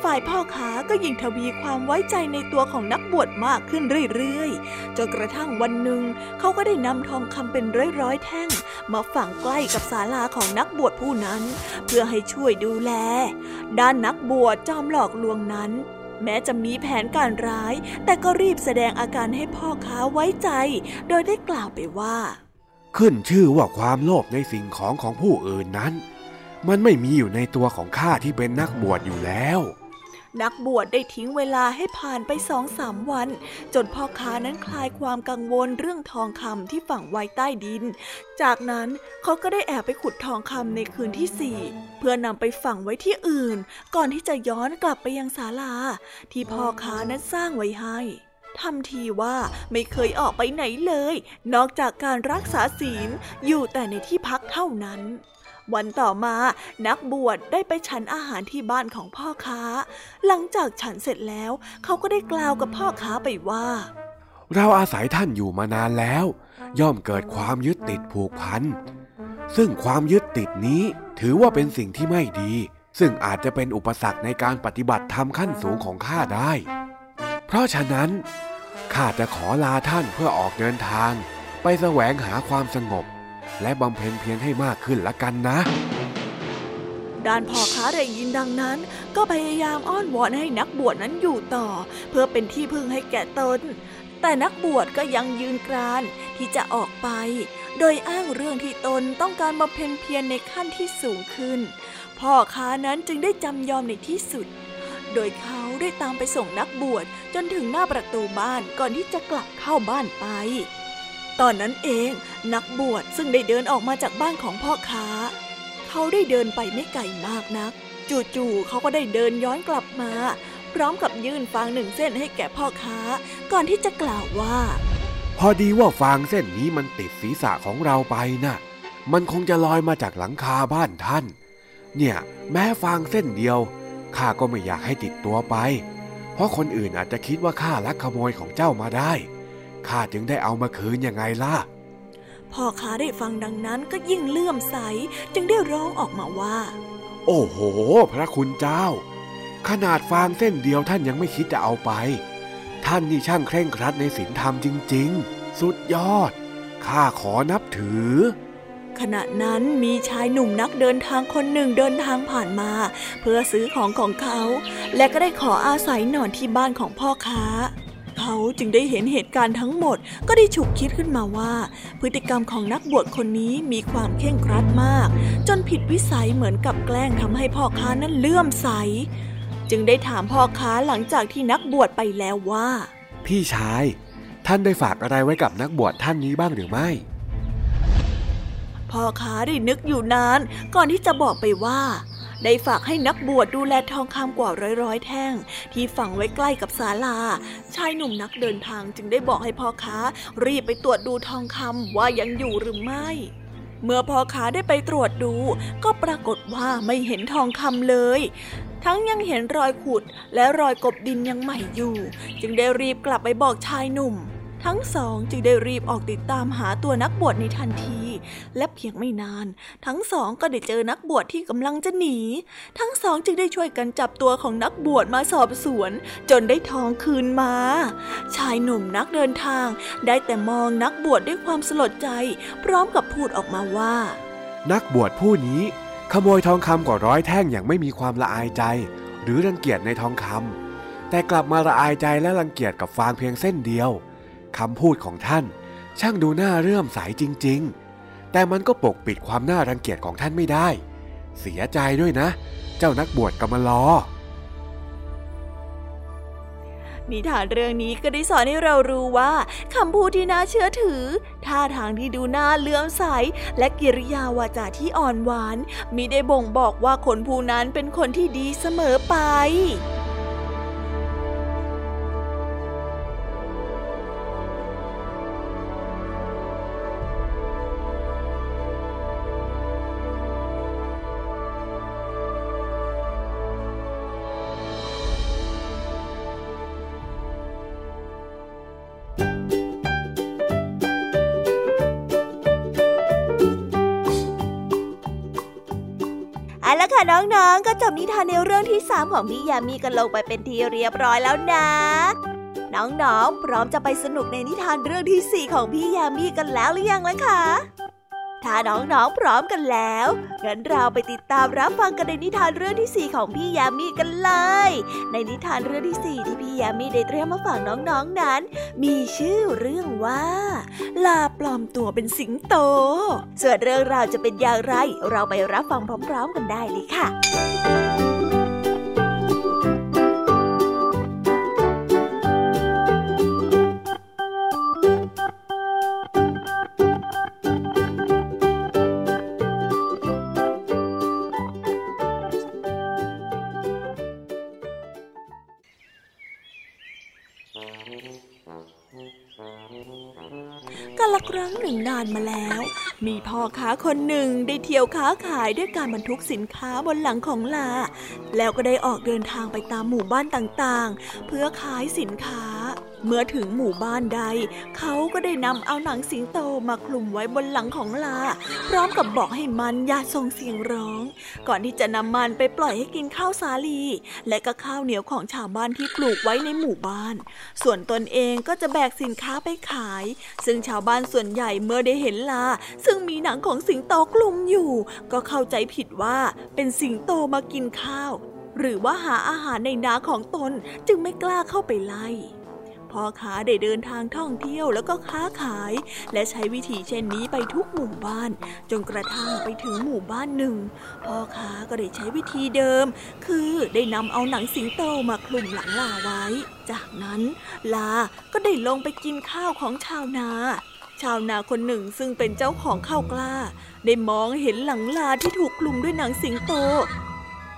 ฝ่ายพ่อค้าก็ยิ่งทวีความไว้ใจในตัวของนักบวชมากขึ้นเรื่อยๆ จนกระทั่งวันหนึ่ง เขาก็ได้นำทองคำเป็นร้อยๆ แท่ง มาฝังใกล้กับศาลาของนักบวชผู้นั้น เพื่อให้ช่วยดูแล ด้านนักบวชจอมหลอกลวงนั้นแม้จะมีแผนการร้าย แต่ก็รีบแสดงอาการให้พ่อค้าไว้ใจ โดยได้กล่าวไปว่า
ขึ้นชื่อว่าความโลภในสิ่งของของผู้อื่นนั้น มันไม่มีอยู่ในตัวของข้าที่เป็นนักบวชอยู่แล้ว
นักบวชได้ทิ้งเวลาให้ผ่านไปสองสามวัน จนพ่อค้านั้นคลายความกังวลเรื่องทองคำที่ฝังไว้ใต้ดิน จากนั้นเขาก็ได้แอบไปขุดทองคำในคืนที่สี่เพื่อนำไปฝังไว้ที่อื่น ก่อนที่จะย้อนกลับไปยังศาลา ที่พ่อค้านั้นสร้างไว้ให้ทำทีว่าไม่เคยออกไปไหนเลย นอกจากการรักษาศีลอยู่แต่ในที่พักเท่านั้น วันต่อมานักบวชได้ไปฉันอาหารที่บ้านของพ่อค้า หลังจากฉันเสร็จแล้ว เขาก็ได้กล่าวกับพ่อค้าไปว่า
เราอาศัยท่านอยู่มานานแล้ว ย่อมเกิดความยึดติดผูกพันซึ่งความยึดติดนี้ถือว่าเป็นสิ่งที่ไม่ดี ซึ่งอาจจะเป็นอุปสรรคในการปฏิบัติธรรมขั้นสูงของข้าได้ เพราะฉะนั้นข้าจะขอลาท่านเพื่อออกเดินทาง ไปแสวงหาความสงบ และบำเพ็ญเพียรให้มากขึ้นละกันนะ
ด้านพ่อค้าได้ยินดังนั้น ก็พยายามอ้อนวอนให้นักบวชนั้นอยู่ต่อ เพื่อเป็นที่พึ่งให้แก่ตนแแต่นักบวชก็ยังยืนกรานที่จะออกไป โดยอ้างเรื่องที่ตนต้องการบำเพ็ญเพียรในขั้นที่สูงขึ้น พ่อค้านั้นจึงได้จำยอมในที่สุด โดยเขาได้ตามไปส่งนักบวชจนถึงหน้าประตูบ้านก่อนที่จะกลับเข้าบ้านไป ตอนนั้นเองนักบวชซึ่งได้เดินออกมาจากบ้านของพ่อค้า เขาได้เดินไปไม่ไกลมากนัก จู่ๆเขาก็ได้เดินย้อนกลับมา พร้อมกับยื่นฟางหนึ่งเส้นให้แก่พ่อค้า ก่อนที่จะกล่าวว่า
พอดีว่าฟางเส้นนี้มันติดศีรษะของเราไปนะ่ะ มันคงจะลอยมาจากหลังคาบ้านท่าน เนี่ย แม้ฟางเส้นเดียวข้าก็ไม่อยากให้ติดตัวไป เพราะคนอื่นอาจจะคิดว่าข้าลักขโมยของเจ้ามาได้ ข้าจึงได้เอามาคืนยังไงล่ะ
พ่อค้าได้ฟังดังนั้นก็ยิ่งเลื่อมใสจึงได้ร้องออกมาว่า
โอ้โห พระคุณเจ้า ขนาดฟางเส้นเดียวท่านยังไม่คิดจะเอาไป ท่านนี่ช่างเคร่งครัดในศีลธรรมจริง ๆ สุดยอดข้าขอนับถือ
ขณะนั้นมีชายหนุ่มนักเดินทางคนหนึ่งเดินทางผ่านมา เพื่อซื้อของของเขา และก็ได้ขออาศัยนอนที่บ้านของพ่อค้า เขาจึงได้เห็นเหตุการณ์ทั้งหมด ก็ได้ฉุกคิดขึ้นมาว่า พฤติกรรมของนักบวชคนนี้มีความเข่งครัดมาก จนผิดวิสัยเหมือนกับแกล้งทำให้พ่อค้านั้นเลื่อมใส จึงได้ถามพ่อค้าหลังจากที่นักบวชไปแล้วว่า
พี่ชาย ท่านได้ฝากอะไรไว้กับนักบวชท่านนี้บ้างหรือไม่
พ่อค้าได้นึกอยู่นานก่อนที่จะบอกไปว่า ได้ฝากให้นักบวชดูแลทองคำกว่าร้อยๆ แท่ง ที่ฝังไว้ใกล้กับศาลา ชายหนุ่มนักเดินทางจึงได้บอกให้พ่อค้า รีบไปตรวจดูทองคำว่ายังอยู่หรือไม่ เมื่อพ่อค้าได้ไปตรวจดู ก็ปรากฏว่าไม่เห็นทองคำเลย ทั้งยังเห็นรอยขุดและรอยกบดินยังใหม่อยู่ จึงได้รีบกลับไปบอกชายหนุ่ม ทั้งสองจึงได้รีบออกติดตามหาตัวนักบวชในทันที และเพียงไม่นาน ทั้งสองก็ได้เจอนักบวชที่กำลังจะหนี ทั้งสองจึงได้ช่วยกันจับตัวของนักบวชมาสอบสวน จนได้ทองคืนมา ชายหนุ่มนักเดินทาง ได้แต่มองนักบวชด้วยความสลดใจ พร้อมกับพูดออกมาว่า
นักบวชผู้นี้ขโมยทองคำกว่าร้อยแท่งอย่างไม่มีความละอายใจ หรือรังเกียจในทองคำแต่กลับมาละอายใจและรังเกียจกับฟางเพียงเส้นเดียว คำพูดของท่าน ช่างดูน่าเรื่อมใสจริง ๆ แต่มันก็ปกปิดความน่ารังเกียจของท่านไม่ได้ เสียใจด้วยนะ เจ้านักบวชกำมะลอ
นิทานเรื่องนี้ก็ได้สอนให้เรารู้ว่าคำพูดที่น่าเชื่อถือ ท่าทางที่ดูน่าเลื่อมใส และกิริยาวาจาที่อ่อนหวานมิได้บ่งบอกว่าคนผู้นั้นเป็นคนที่ดีเสมอไป
ๆ ก็จบนิทานในเรื่องที่ 3 ของพี่ยามีกันลงไปเป็นทีเรียบร้อยแล้วนะ น้องๆ พร้อมจะไปสนุกในนิทานเรื่องที่ 4 ของพี่ยามีกันแล้วหรือยังล่ะคะ ถ้าน้องๆพร้อมกันแล้ว งั้นเราไปติดตามรับฟังกันในนิทานเรื่องที่ 4 ของพี่ยามีกันเลย ในนิทานเรื่องที่ 4 ที่พี่ยามีได้เตรียมมาฝากน้องๆนั้น มีชื่อเรื่องว่า
ลาปลอมตัวเป็นสิงโต
ส่วนเรื่องราวจะเป็นอย่างไร เราไปรับฟังพร้อม ๆ กันได้เลยค่ะ
ครั้งหนึ่งนานมาแล้ว มีพ่อค้าคนหนึ่งได้เที่ยวค้าขายด้วยการบรรทุกสินค้าบนหลังของลา แล้วก็ได้ออกเดินทางไปตามหมู่บ้านต่างๆ เพื่อขายสินค้า เมื่อถึงหมู่บ้านใด เขาก็ได้นำเอาหนังสิงโตมาคลุมไว้บนหลังของลา พร้อมกับบอกให้มันอย่าส่งเสียงร้อง ก่อนที่จะนำมันไปปล่อยให้กินข้าวสาลี และก็ข้าวเหนียวของชาวบ้านที่ปลูกไว้ในหมู่บ้าน ส่วนตนเองก็จะแบกสินค้าไปขาย ซึ่งชาวบ้านส่วนใหญ่เมื่อได้เห็นลา ซึ่งมีหนังของสิงโตคลุมอยู่ ก็เข้าใจผิดว่าเป็นสิงโตมากินข้าว หรือว่าหาอาหารในนาของตนจึงไม่กล้าเข้าไปไล่ พ่อค้าได้เดินทางท่องเที่ยวแล้วก็ค้าขาย และใช้วิธีเช่นนี้ไปทุกหมู่บ้าน จนกระทั่งไปถึงหมู่บ้านหนึ่ง พ่อค้าก็ได้ใช้วิธีเดิม คือได้นำเอาหนังสิงโตมาคลุมหลังลาไว้ จากนั้นลาก็ได้ลงไปกินข้าวของชาวนาชาวนาคนหนึ่งซึ่งเป็นเจ้าของข้าวกล้า ได้มองเห็นหลังลาที่ถูกคลุมด้วยหนังสิงโต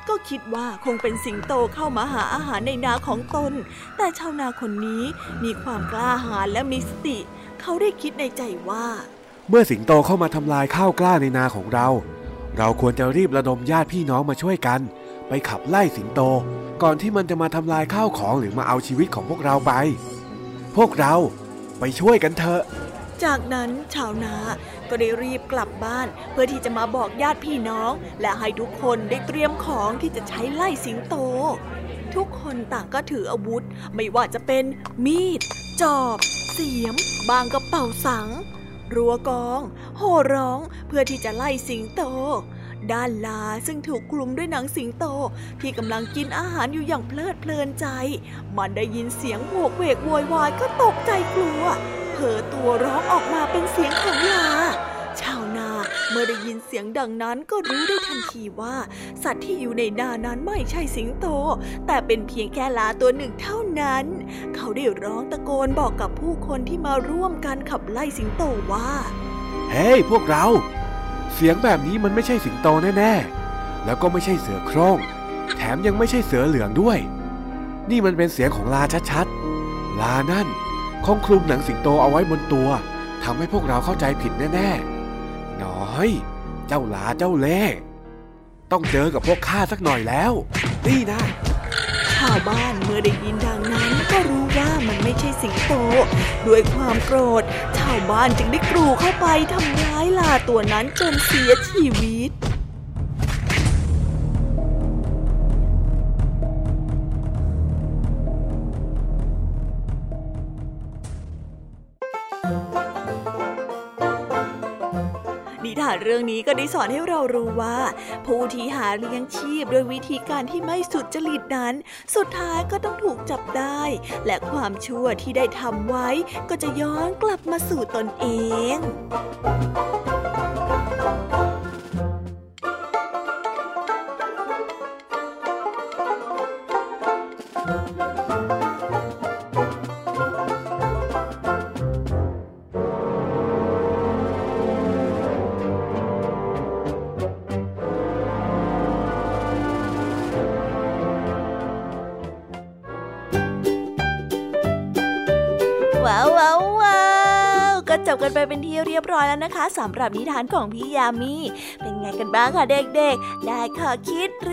ก็คิดว่าคงเป็นสิงโตเข้ามาหาอาหารในนาของตน แต่ชาวนาคนนี้มีความกล้าหาญและมีสติ เขาได้คิดในใจว่า
เมื่อสิงโตเข้ามาทำลายข้าวกล้าในนาของเรา เราควรจะรีบระดมญาติพี่น้องมาช่วยกัน ไปขับไล่สิงโต ก่อนที่มันจะมาทำลายข้าวของหรือมาเอาชีวิตของพวกเราไป พวกเราไปช่วยกันเถอะ
จากนั้นชาวนา ก็ได้รีบกลับบ้าน เพื่อที่จะมาบอกญาติพี่น้อง และให้ทุกคนได้เตรียมของที่จะใช้ไล่สิงโต ทุกคนต่างก็ถืออาวุธ ไม่ว่าจะเป็นมีด จอบ เสียม บางกระเป๋าสัง รัวกอง โห่ร้องเพื่อที่จะไล่สิงโตด้านลาซึ่งถูกคลุมด้วยหนังสิงโต ที่กำลังกินอาหารอยู่อย่างเพลิดเพลินใจ มันได้ยินเสียงโวกเวกโวยวายก็ตกใจกลัว เผลอตัวร้องออกมาเป็นเสียงของลาชาวนา เมื่อได้ยินเสียงดังนั้นก็รู้ได้ทันทีว่า สัตว์ที่อยู่ในนานั้นไม่ใช่สิงโต แต่เป็นเพียงแค่ลาตัวหนึ่งเท่านั้น เขาได้ร้องตะโกนบอกกับผู้คนที่มาร่วมกันขับไล่สิงโตว่า
เฮ้ยพวกเรา เสียงแบบนี้มันไม่ใช่สิงโตแน่ๆ แล้วก็ไม่ใช่เสือโคร่ง แถมยังไม่ใช่เสือเหลืองด้วย นี่มันเป็นเสียงของลาชัดๆ ลานั่นคงคลุมหนังสิงโตเอาไว้บนตัวทำให้พวกเราเข้าใจผิดแน่ๆ น้ย เจ้าลาเจ้าเล่ต้องเจอกับพวกข้าสักหน่อยแล้ว นี่นะ
ชาวบ้านเมื่อได้ยินดังนั้นก็รู้ว่ามันไม่ใช่สิงโต ด้วยความโกรธ ชาวบ้านจึงได้กรูเข้าไปทำร้ายลาตัวนั้นจนเสียชีวิต เรื่องนี้ก็ได้สอนให้เรารู้ว่า ผู้ที่หาเลี้ยงชีพโดยวิธีการที่ไม่สุดจริตนั้น สุดท้ายก็ต้องถูกจับได้ และความชั่วที่ได้ทำไว้ ก็จะย้อนกลับมาสู่ตนเองว้ ไปเป็นที่เรียบร้อยแล้วนะคะสำหรับนิทานของพี่ยามีเป็นไงกันบ้างคะเด็กๆ ได้ข้อคิดหรือ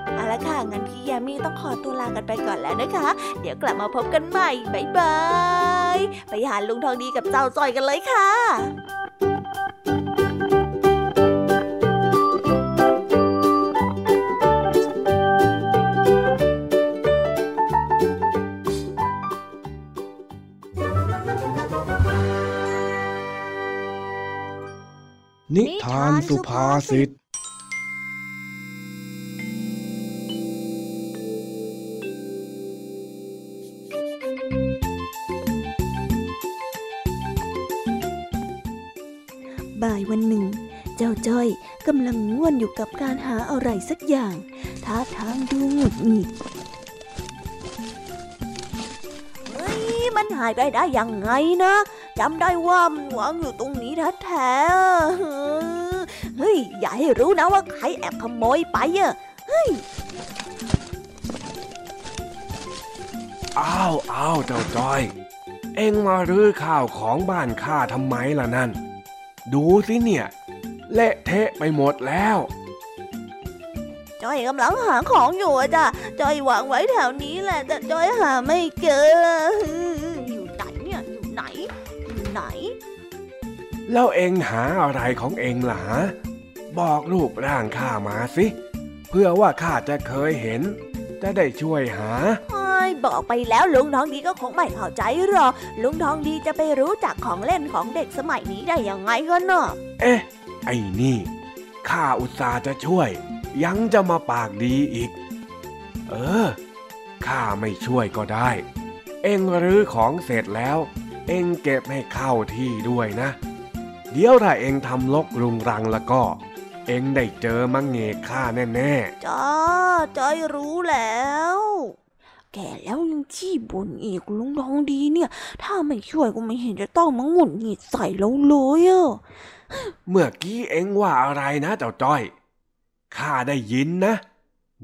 เอาละค่ะ งั้นพี่ยามีต้องขอตัวลากันไปก่อนแล้วนะคะ เดี๋ยวกลับมาพบกันใหม่บ๊ายบาย ไปหาลุงทองดีกับเจ้าจอยกันเลยค่ะ
นิทานสุภาษิต
จ้อยกำลังง่วนอยู่กับการหาอะไรสักอย่างท่าทางดูหงุดหงิด
เฮ้ยมันหายไปได้ยังไงนะจำได้ว่ามันวางอยู่ตรงนี้แท้ๆเฮ้ยอย่าให้รู้นะว่าใครแอบขโมยไปอะเฮ้ย
อ้าวอ้าวเจ้าจ้อย เอ็งมารื้อข้าวของบ้านข้าทำไมล่ะนั่น ดูสิเนี่ย เละเทะไปหมดแล้ว
จอยกำลังหาของอยู่อะจ้ะจอยวางไว้แถวนี้แหละแต่จอยหาไม่เจอ อยู่ไหนเนี่ยอยู่ไหน อยู่ไหน
แล้วเองหาอะไรของเองล่ะฮะบอกรูปร่างข้ามาสิ เพื่อว่าข้าจะเคยเห็น จะได้ช่วยหา
ไอ้ยบอกไปแล้วลุงทองดีก็คงไม่เข้าใจหรอกลุงทองดีจะไปรู้จักของเล่นของเด็กสมัยนี้ได้ยังไงกันเนาะ
เอ๊ะ ไอ้นี่ข้าอุตส่าห์จะช่วย ยังจะมาปากดีอีก เออข้าไม่ช่วยก็ได้ เอ็งรื้อของเสร็จแล้ว เอ็งเก็บให้เข้าที่ด้วยนะ เดี๋ยวถ้าเอ็งทำลกรุงรังแล้วก็ เอ็งได้เจอมังเงกข้าแน่
จ้าจอยรู้แล้วแก่แล้วยังขี้บ่นอีกลุงทองดีเนี่ย ถ้าไม่ช่วยก็ไม่เห็นจะต้องมาหงุดหงิดใส่เราเลยอะ
เมื่อกี้เอ็งว่าอะไรนะเจ้าจ้อย ข้าได้ยินนะ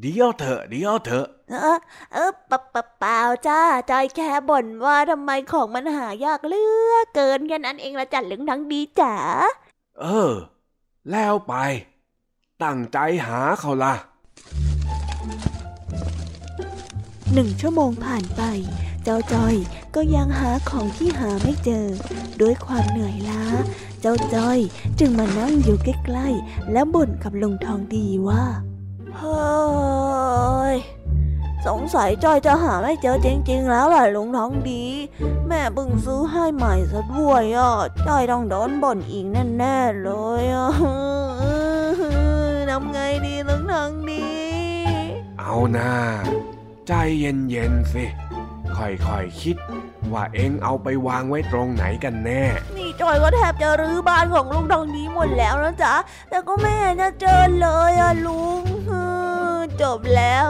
เดี๋ยวเถอะเดี๋ยวเถอะ
เออเออปะปะเปล่าจ้าจอยแค่บ่นว่าทำไมของมันหายากเหลือเกินแค่นั้นเองละจัดลุงทองดีจ๋า
เออ แล้วไป ตั้งใจหาเขาล่ะ
หนึ่งชั่วโมงผ่านไป เจ้าจอยก็ยังหาของที่หาไม่เจอ ด้วยความเหนื่อยล้า เจ้าจอยจึงมานั่งอยู่ใกล้ๆและบ่นกับลุงทองดีว่า
เฮ้ยสงสัยจอยจะหาไม่เจอจริง ๆ แล้วล่ะลุงทองดี แม่เพิ่งซื้อให้ใหม่ซะด้วยอะจอยต้องโดนบ่นอีกแน่ๆเลยอะทำไงดีลุงทองดี
เอาหน้าใจเย็นๆสิ ค่อยๆคิด ว่าเอ็งเอาไปวางไว้ตรงไหนกันแน่
นี่จอยก็แทบจะรื้อบ้านของลุงทองดีหมดแล้วนะจ๊ะ แต่ก็ไม่เห็นจะเจอเลยอะลุงฮึ่มจบแล้ว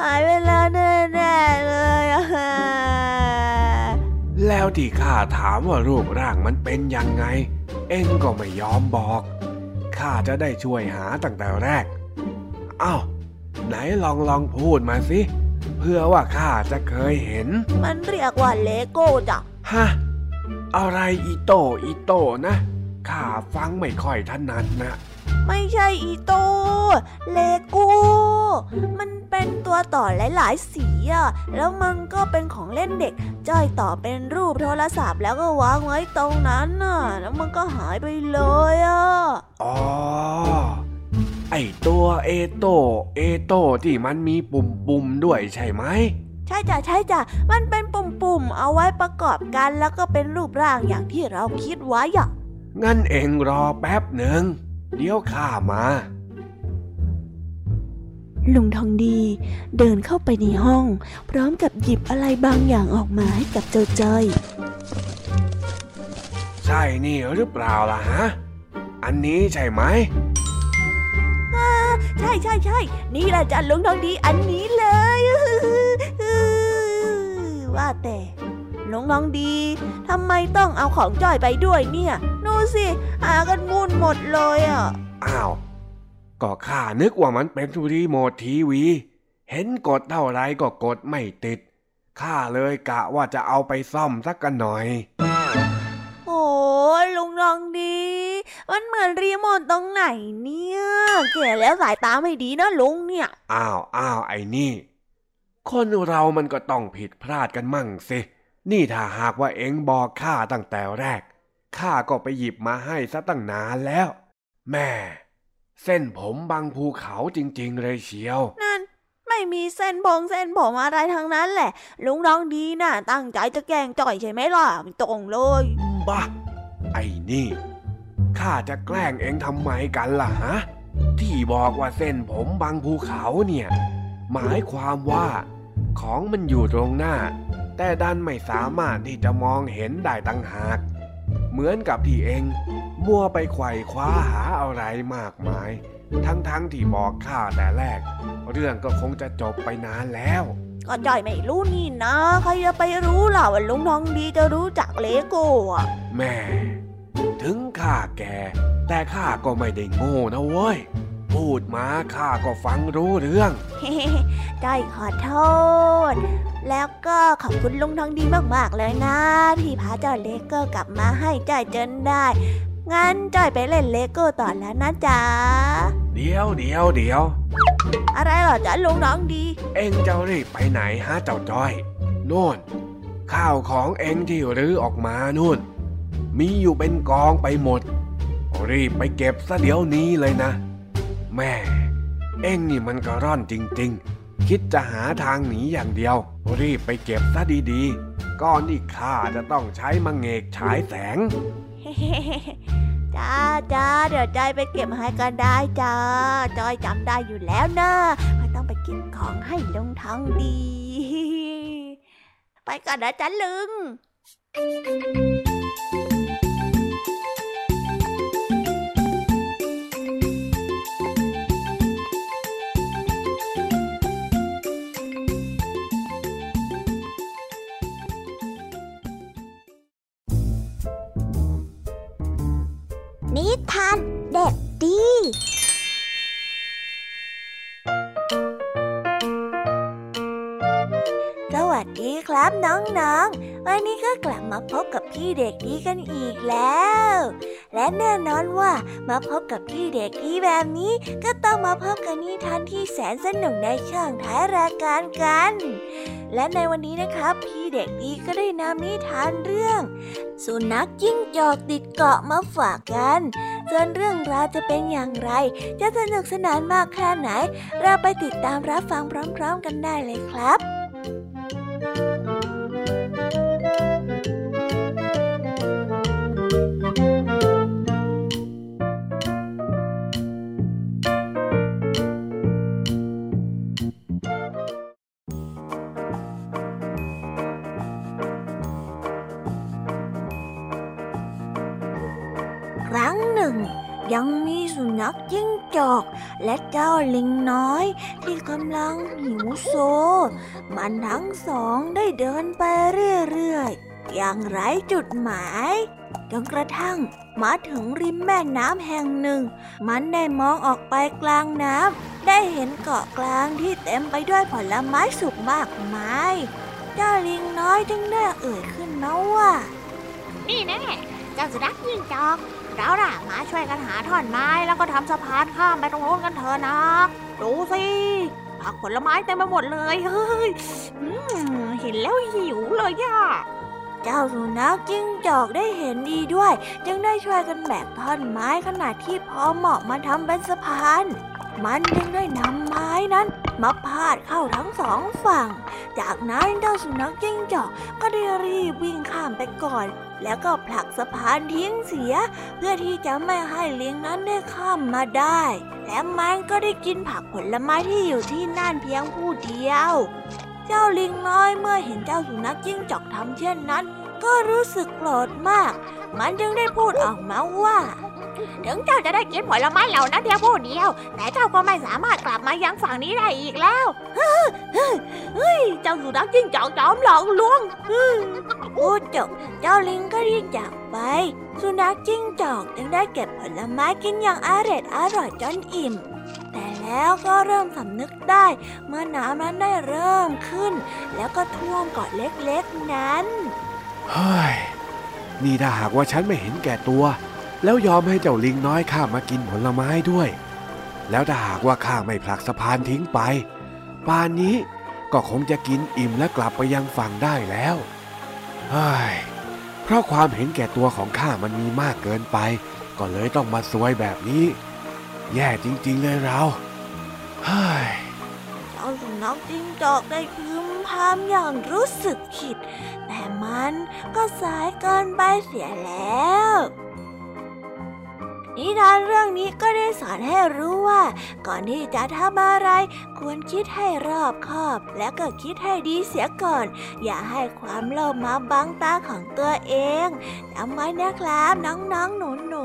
หายไปแล้วแน่ๆเลยอะ
แล้วที่ข้าถามว่ารูปร่างมันเป็นยังไง เอ็งก็ไม่ยอมบอกข้าจะได้ช่วยหาตั้งแต่แรก อ้าว ไหนลองลองพูดมาสิ เผื่อว่าข้าจะเคยเห็น
มันเรียกว่าเลโก้จ้ะ
ฮะอะไรอีโตอีโตนะข้าฟังไม่ค่อยถนัดนะ
ไม่ใช่อีโต เลโก้ มันเป็นตัวต่อหลายๆสีอะแล้วมันก็เป็นของเล่นเด็ก จ้อยต่อเป็นรูปโทรศัพท์แล้วก็วางไว้ตรงนั้นน่ะ แล้วมันก็หายไปเลยอะ
อ๋อ ไอตัวเอโตเอโตที่มันมีปุ่มปุ่มๆด้วยใช่ไหม
ใช่จ้ะใช่จ้ะมันเป็นปุ่มๆเอาไว้ประกอบกันแล้วก็เป็นรูปร่างอย่างที่เราคิดไว้อะ
งั้นเองรอแป๊บหนึ่งเดี๋ยวข้ามา
ลุงทองดีเดินเข้าไปในห้อง พร้อมกับหยิบอะไรบางอย่างออกมาให้กับเจ้าจ้อย
ใช่นี่หรือเปล่าล่ะฮะ อันนี้ใช่ไหม
ใช่ใช่ใช่นี่แหละจ้ะลุงทองดีอันนี้เลยว่าแต่ลุงทองดีทำไมต้องเอาของจ้อยไปด้วยเนี่ยดูสิหากันงุนหมดเลยอะ
อ้าวก็ข้านึกว่ามันเป็นรีโมททีวี เห็นกดเท่าไรก็กดไม่ติดข้าเลยกะว่าจะเอาไปซ่อมสักกันหน่อย
โอ้ยลุงทองดี มันเหมือนรีโมทตรงไหนเนี่ยแก่แล้วสายตาไม่ดีนะลุงเนี่ย
อ้าวอ้าวไอ้นี่ คนเรามันก็ต้องผิดพลาดกันมั่งสิ นี่ถ้าหากว่าเอ็งบอกข้าตั้งแต่แรก ข้าก็ไปหยิบมาให้ซะตั้งนานแล้ว แม่ เส้นผมบางภูเขาจริง ๆ เลยเชียว
นั่นไม่มีเส้นพงเส้นผมอะไรทั้งนั้นแหละ ลุงทองดีน่ะตั้งใจจะแกล้งจ่อยใช่ไหมล่ะไม่ตรงเลย
บ้าไอ้นี่ ข้าจะแกล้งเองทำไมกันล่ะฮะ ที่บอกว่าเส้นผมบางภูเขาเนี่ย หมายความว่า ของมันอยู่ตรงหน้า แต่ดันไม่สามารถที่จะมองเห็นได้ตั้งหาก เหมือนกับที่เองมัวไปไขว่คว้าหาอะไรมากมาย ทั้งๆทที่บอกข้าแต่แรก เรื่องก็คงจะจบไปนานแล้ว
ก็จ่อยไม่รู้นี่นะ ใครจะไปรู้ล่ะว่าลุงทองดีจะรู้จักเลโก้อะ
แม่ ถึงข้าแก่ แต่ข้าก็ไม่ได้โง่นะเว้ย พูดมาข้าก็ฟังรู้เรื่อง
จ้อยขอโทษ แล้วก็ขอบคุณลุงทองดีมากๆเลยนะ ที่พาเจ้าเลโก้กลับมาให้จ้อยจนได้ งั้นจ้อยไปเล่นเลโก้ต่อแล้วนะจ๊ะ
เดี๋ยวเดี๋ยวเดี๋ยว
อะไรเหรอจ๊ะลุงน้องดี
เอ็งจะรีบไปไหนฮะเจ้าจ้อย โน่นข้าวของเอ็งที่รื้อออกมานู่น มีอยู่เป็นกองไปหมด รีบไปเก็บซะเดี๋ยวนี้เลยนะ แม่ เอ็งนี่มันกระร่อนจริง ๆ คิดจะหาทางหนีอย่างเดียว รีบไปเก็บซะดีๆก่อนที่ข้าจะต้องใช้มังเงกฉายแสง
จ้าจ้าเดี๋ยวจอยไปเก็บให้กันได้จ้าจอยจำได้อยู่แล้วนะว่ต้องไปก็บของให้ลงทองดี ไปก่อนนะจ้าลุง
นิ ดี
สวัสดีครับน้องๆ วันนี้ก็กลับมาพบกับพี่เด็กดีกันอีกแล้ว และแน่นอนว่ามาพบกับพี่เด็กดีแบบนี้ก็ต้องมาพบกับนิทานที่แสนสนุกในช่องท้ายรายการกัน และในวันนี้นะครับพี่ เด็กดีก็ได้นำนิทานเรื่อง สุนัขจิ้งจอกติดเกาะมาฝากกันส่วนเรื่องราวจะเป็นอย่างไร จะสนุกสนานมากแค่ไหน เราไปติดตามรับฟังพร้อม ๆ กันได้เลยครับ นัขจิ้งจอกและเจ้าลิงน้อย ที่กำลังหิวโซ มันทั้งสองได้เดินไปเรื่อยๆ อย่างไร้จุดหมายจนกระทั่งมาถึงริมแม่น้ำแห่งหนึ่ง มันได้มองออกไปกลางน้ำได้เห็นเกาะกลางที่เต็มไปด้วยผลไม้สุกมากมาย เจ้าลิงน้อยจึงได้เอ่ยขึ้นมาว่า
นี่แน่เจ้าสุนัขยิงจอก เราน่ะมาช่วยกันหาท่อนไม้แล้วก็ทำสะพานข้ามไปตรงโน้นกันเถอะนะ ดูสิผักผลไม้เต็มไปหมดเลยเฮ้ยอืมเห็นแล้วหิวเลยย่ะ
เจ้าสุนัขจิ้งจอกได้เห็นดีด้วย จึงได้ช่วยกันแบกท่อนไม้ขนาดที่พอเหมาะมาทำเป็นสะพาน มันจึงได้นำไม้นั้นมาพาดเข้าทั้งสองฝั่ง จากนั้นเจ้าสุนัขจิ้งจอกก็ได้รีบวิ่งข้ามไปก่อน แล้วก็ผลักสะพานทิ้งเสีย เพื่อที่จะไม่ให้ลิงนั้นได้ข้ามมาได้ และมันก็ได้กินผักผลไม้ที่อยู่ที่นั่นเพียงผู้เดียว เจ้าลิงน้อยเมื่อเห็นเจ้าสุนัขจิ้งจอกทำเช่นนั้น ก็รู้สึกโกรธมาก มันจึงได้พูดออกมาว่า
ถึงเจ้าจะได้กินผลไม้เหล่านั้นเพียงผู้เดียว แต่เจ้าก็ไม่สามารถกลับมายังฝั่งนี้ได้อีกแล้ว
เฮ้ยเจ้าสุนัขจิ้งจอกจอมหลอกลวงพูดจบเจ้าลิงก็รีบจากไป สุนัขจิ้งจอกจึงได้เก็บผลไม้กินอย่างอร่อยอร่อยจนอิ่ม แต่แล้วก็เริ่มสำนึกได้ เมื่อน้ำนั้นได้เริ่มขึ้น แล้วก็ท่วมเกาะเล็กๆนั้น
เฮ้ย นี่ถ้าหากว่าฉันไม่เห็นแก่ตัว แล้วยอมให้เจ้าลิงน้อยข้ามากินผลไม้ด้วย แล้วถ้าหากว่าข้าไม่ผลักสะพานทิ้งไป ป่านนี้ก็คงจะกินอิ่มและกลับไปยังฝั่งได้แล้วเฮ้ยเพราะความเห็นแก่ตัวของข้ามันมีมากเกินไป ก็เลยต้องมาซวยแบบนี้ แย่จริง ๆ เลยเราเฮ้ย
เจ้าสุนัขจิ้งจอกได้พึมพำอย่างรู้สึกผิด แต่มันก็สายเกินไปเสียแล้ว นิทานเรื่องนี้ก็ได้สอนให้รู้ว่า ก่อนที่จะทำอะไร ควรคิดให้รอบคอบ และก็คิดให้ดีเสียก่อน อย่าให้ความโลภมาบังตาของตัวเองจำไว้นะครับน้องๆหนู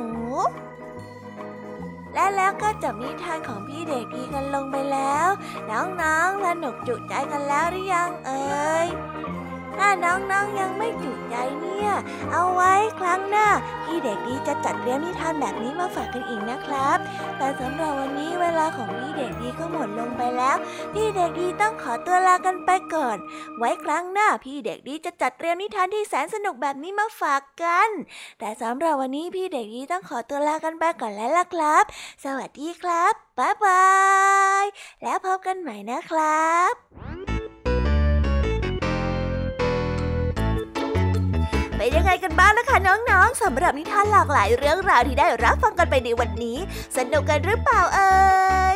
ๆและแล้วก็จบนิทานของพี่เด็กดีกันลงไปแล้ว น้องๆสนุกจุใจกันแล้วหรือยังเอ่ย ถ้าน้องๆยังไม่จุใจเนี่ย เอาไว้ครั้งหน้าพี่เด็กดีจะจัดเรียงนิทานแบบนี้มาฝากกันอีกนะครับ แต่สำหรับวันนี้เวลาของพี่เด็กดีก็หมดลงไปแล้ว พี่เด็กดีต้องขอตัวลากันไปก่อน ไว้ครั้งหน้าพี่เด็กดีจะจัดเตรียมนิทานที่แสนสนุกแบบนี้มาฝากกัน แต่สำหรับวันนี้พี่เด็กดีต้องขอตัวลากันไปก่อนแล้วล่ะครับ สวัสดีครับบ๊ายบาย แล้วพบกันใหม่นะครับ เป็นยังไงกันบ้างนะคะน้องๆสำหรับนิทานหลากหลายเรื่องราวที่ได้รับฟังกันไปในวันนี้ สนุกกันหรือเปล่าเอ่ย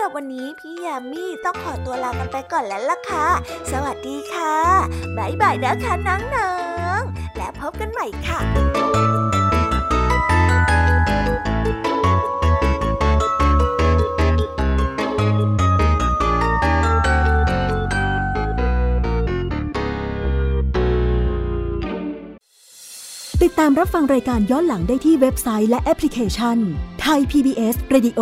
ับวันนี้พี่ยมมี่ต้องขอตัวลากันไปก่อนแล้วล่ะค่ะ สวัสดีค่ะบ๊ายบายนะคะน้องและพบกันใหม่ค่ะ
ติดตามรับฟังรายการย้อนหลังได้ที่เว็บไซต์และแอปพลิเคชันไทย PBS Radio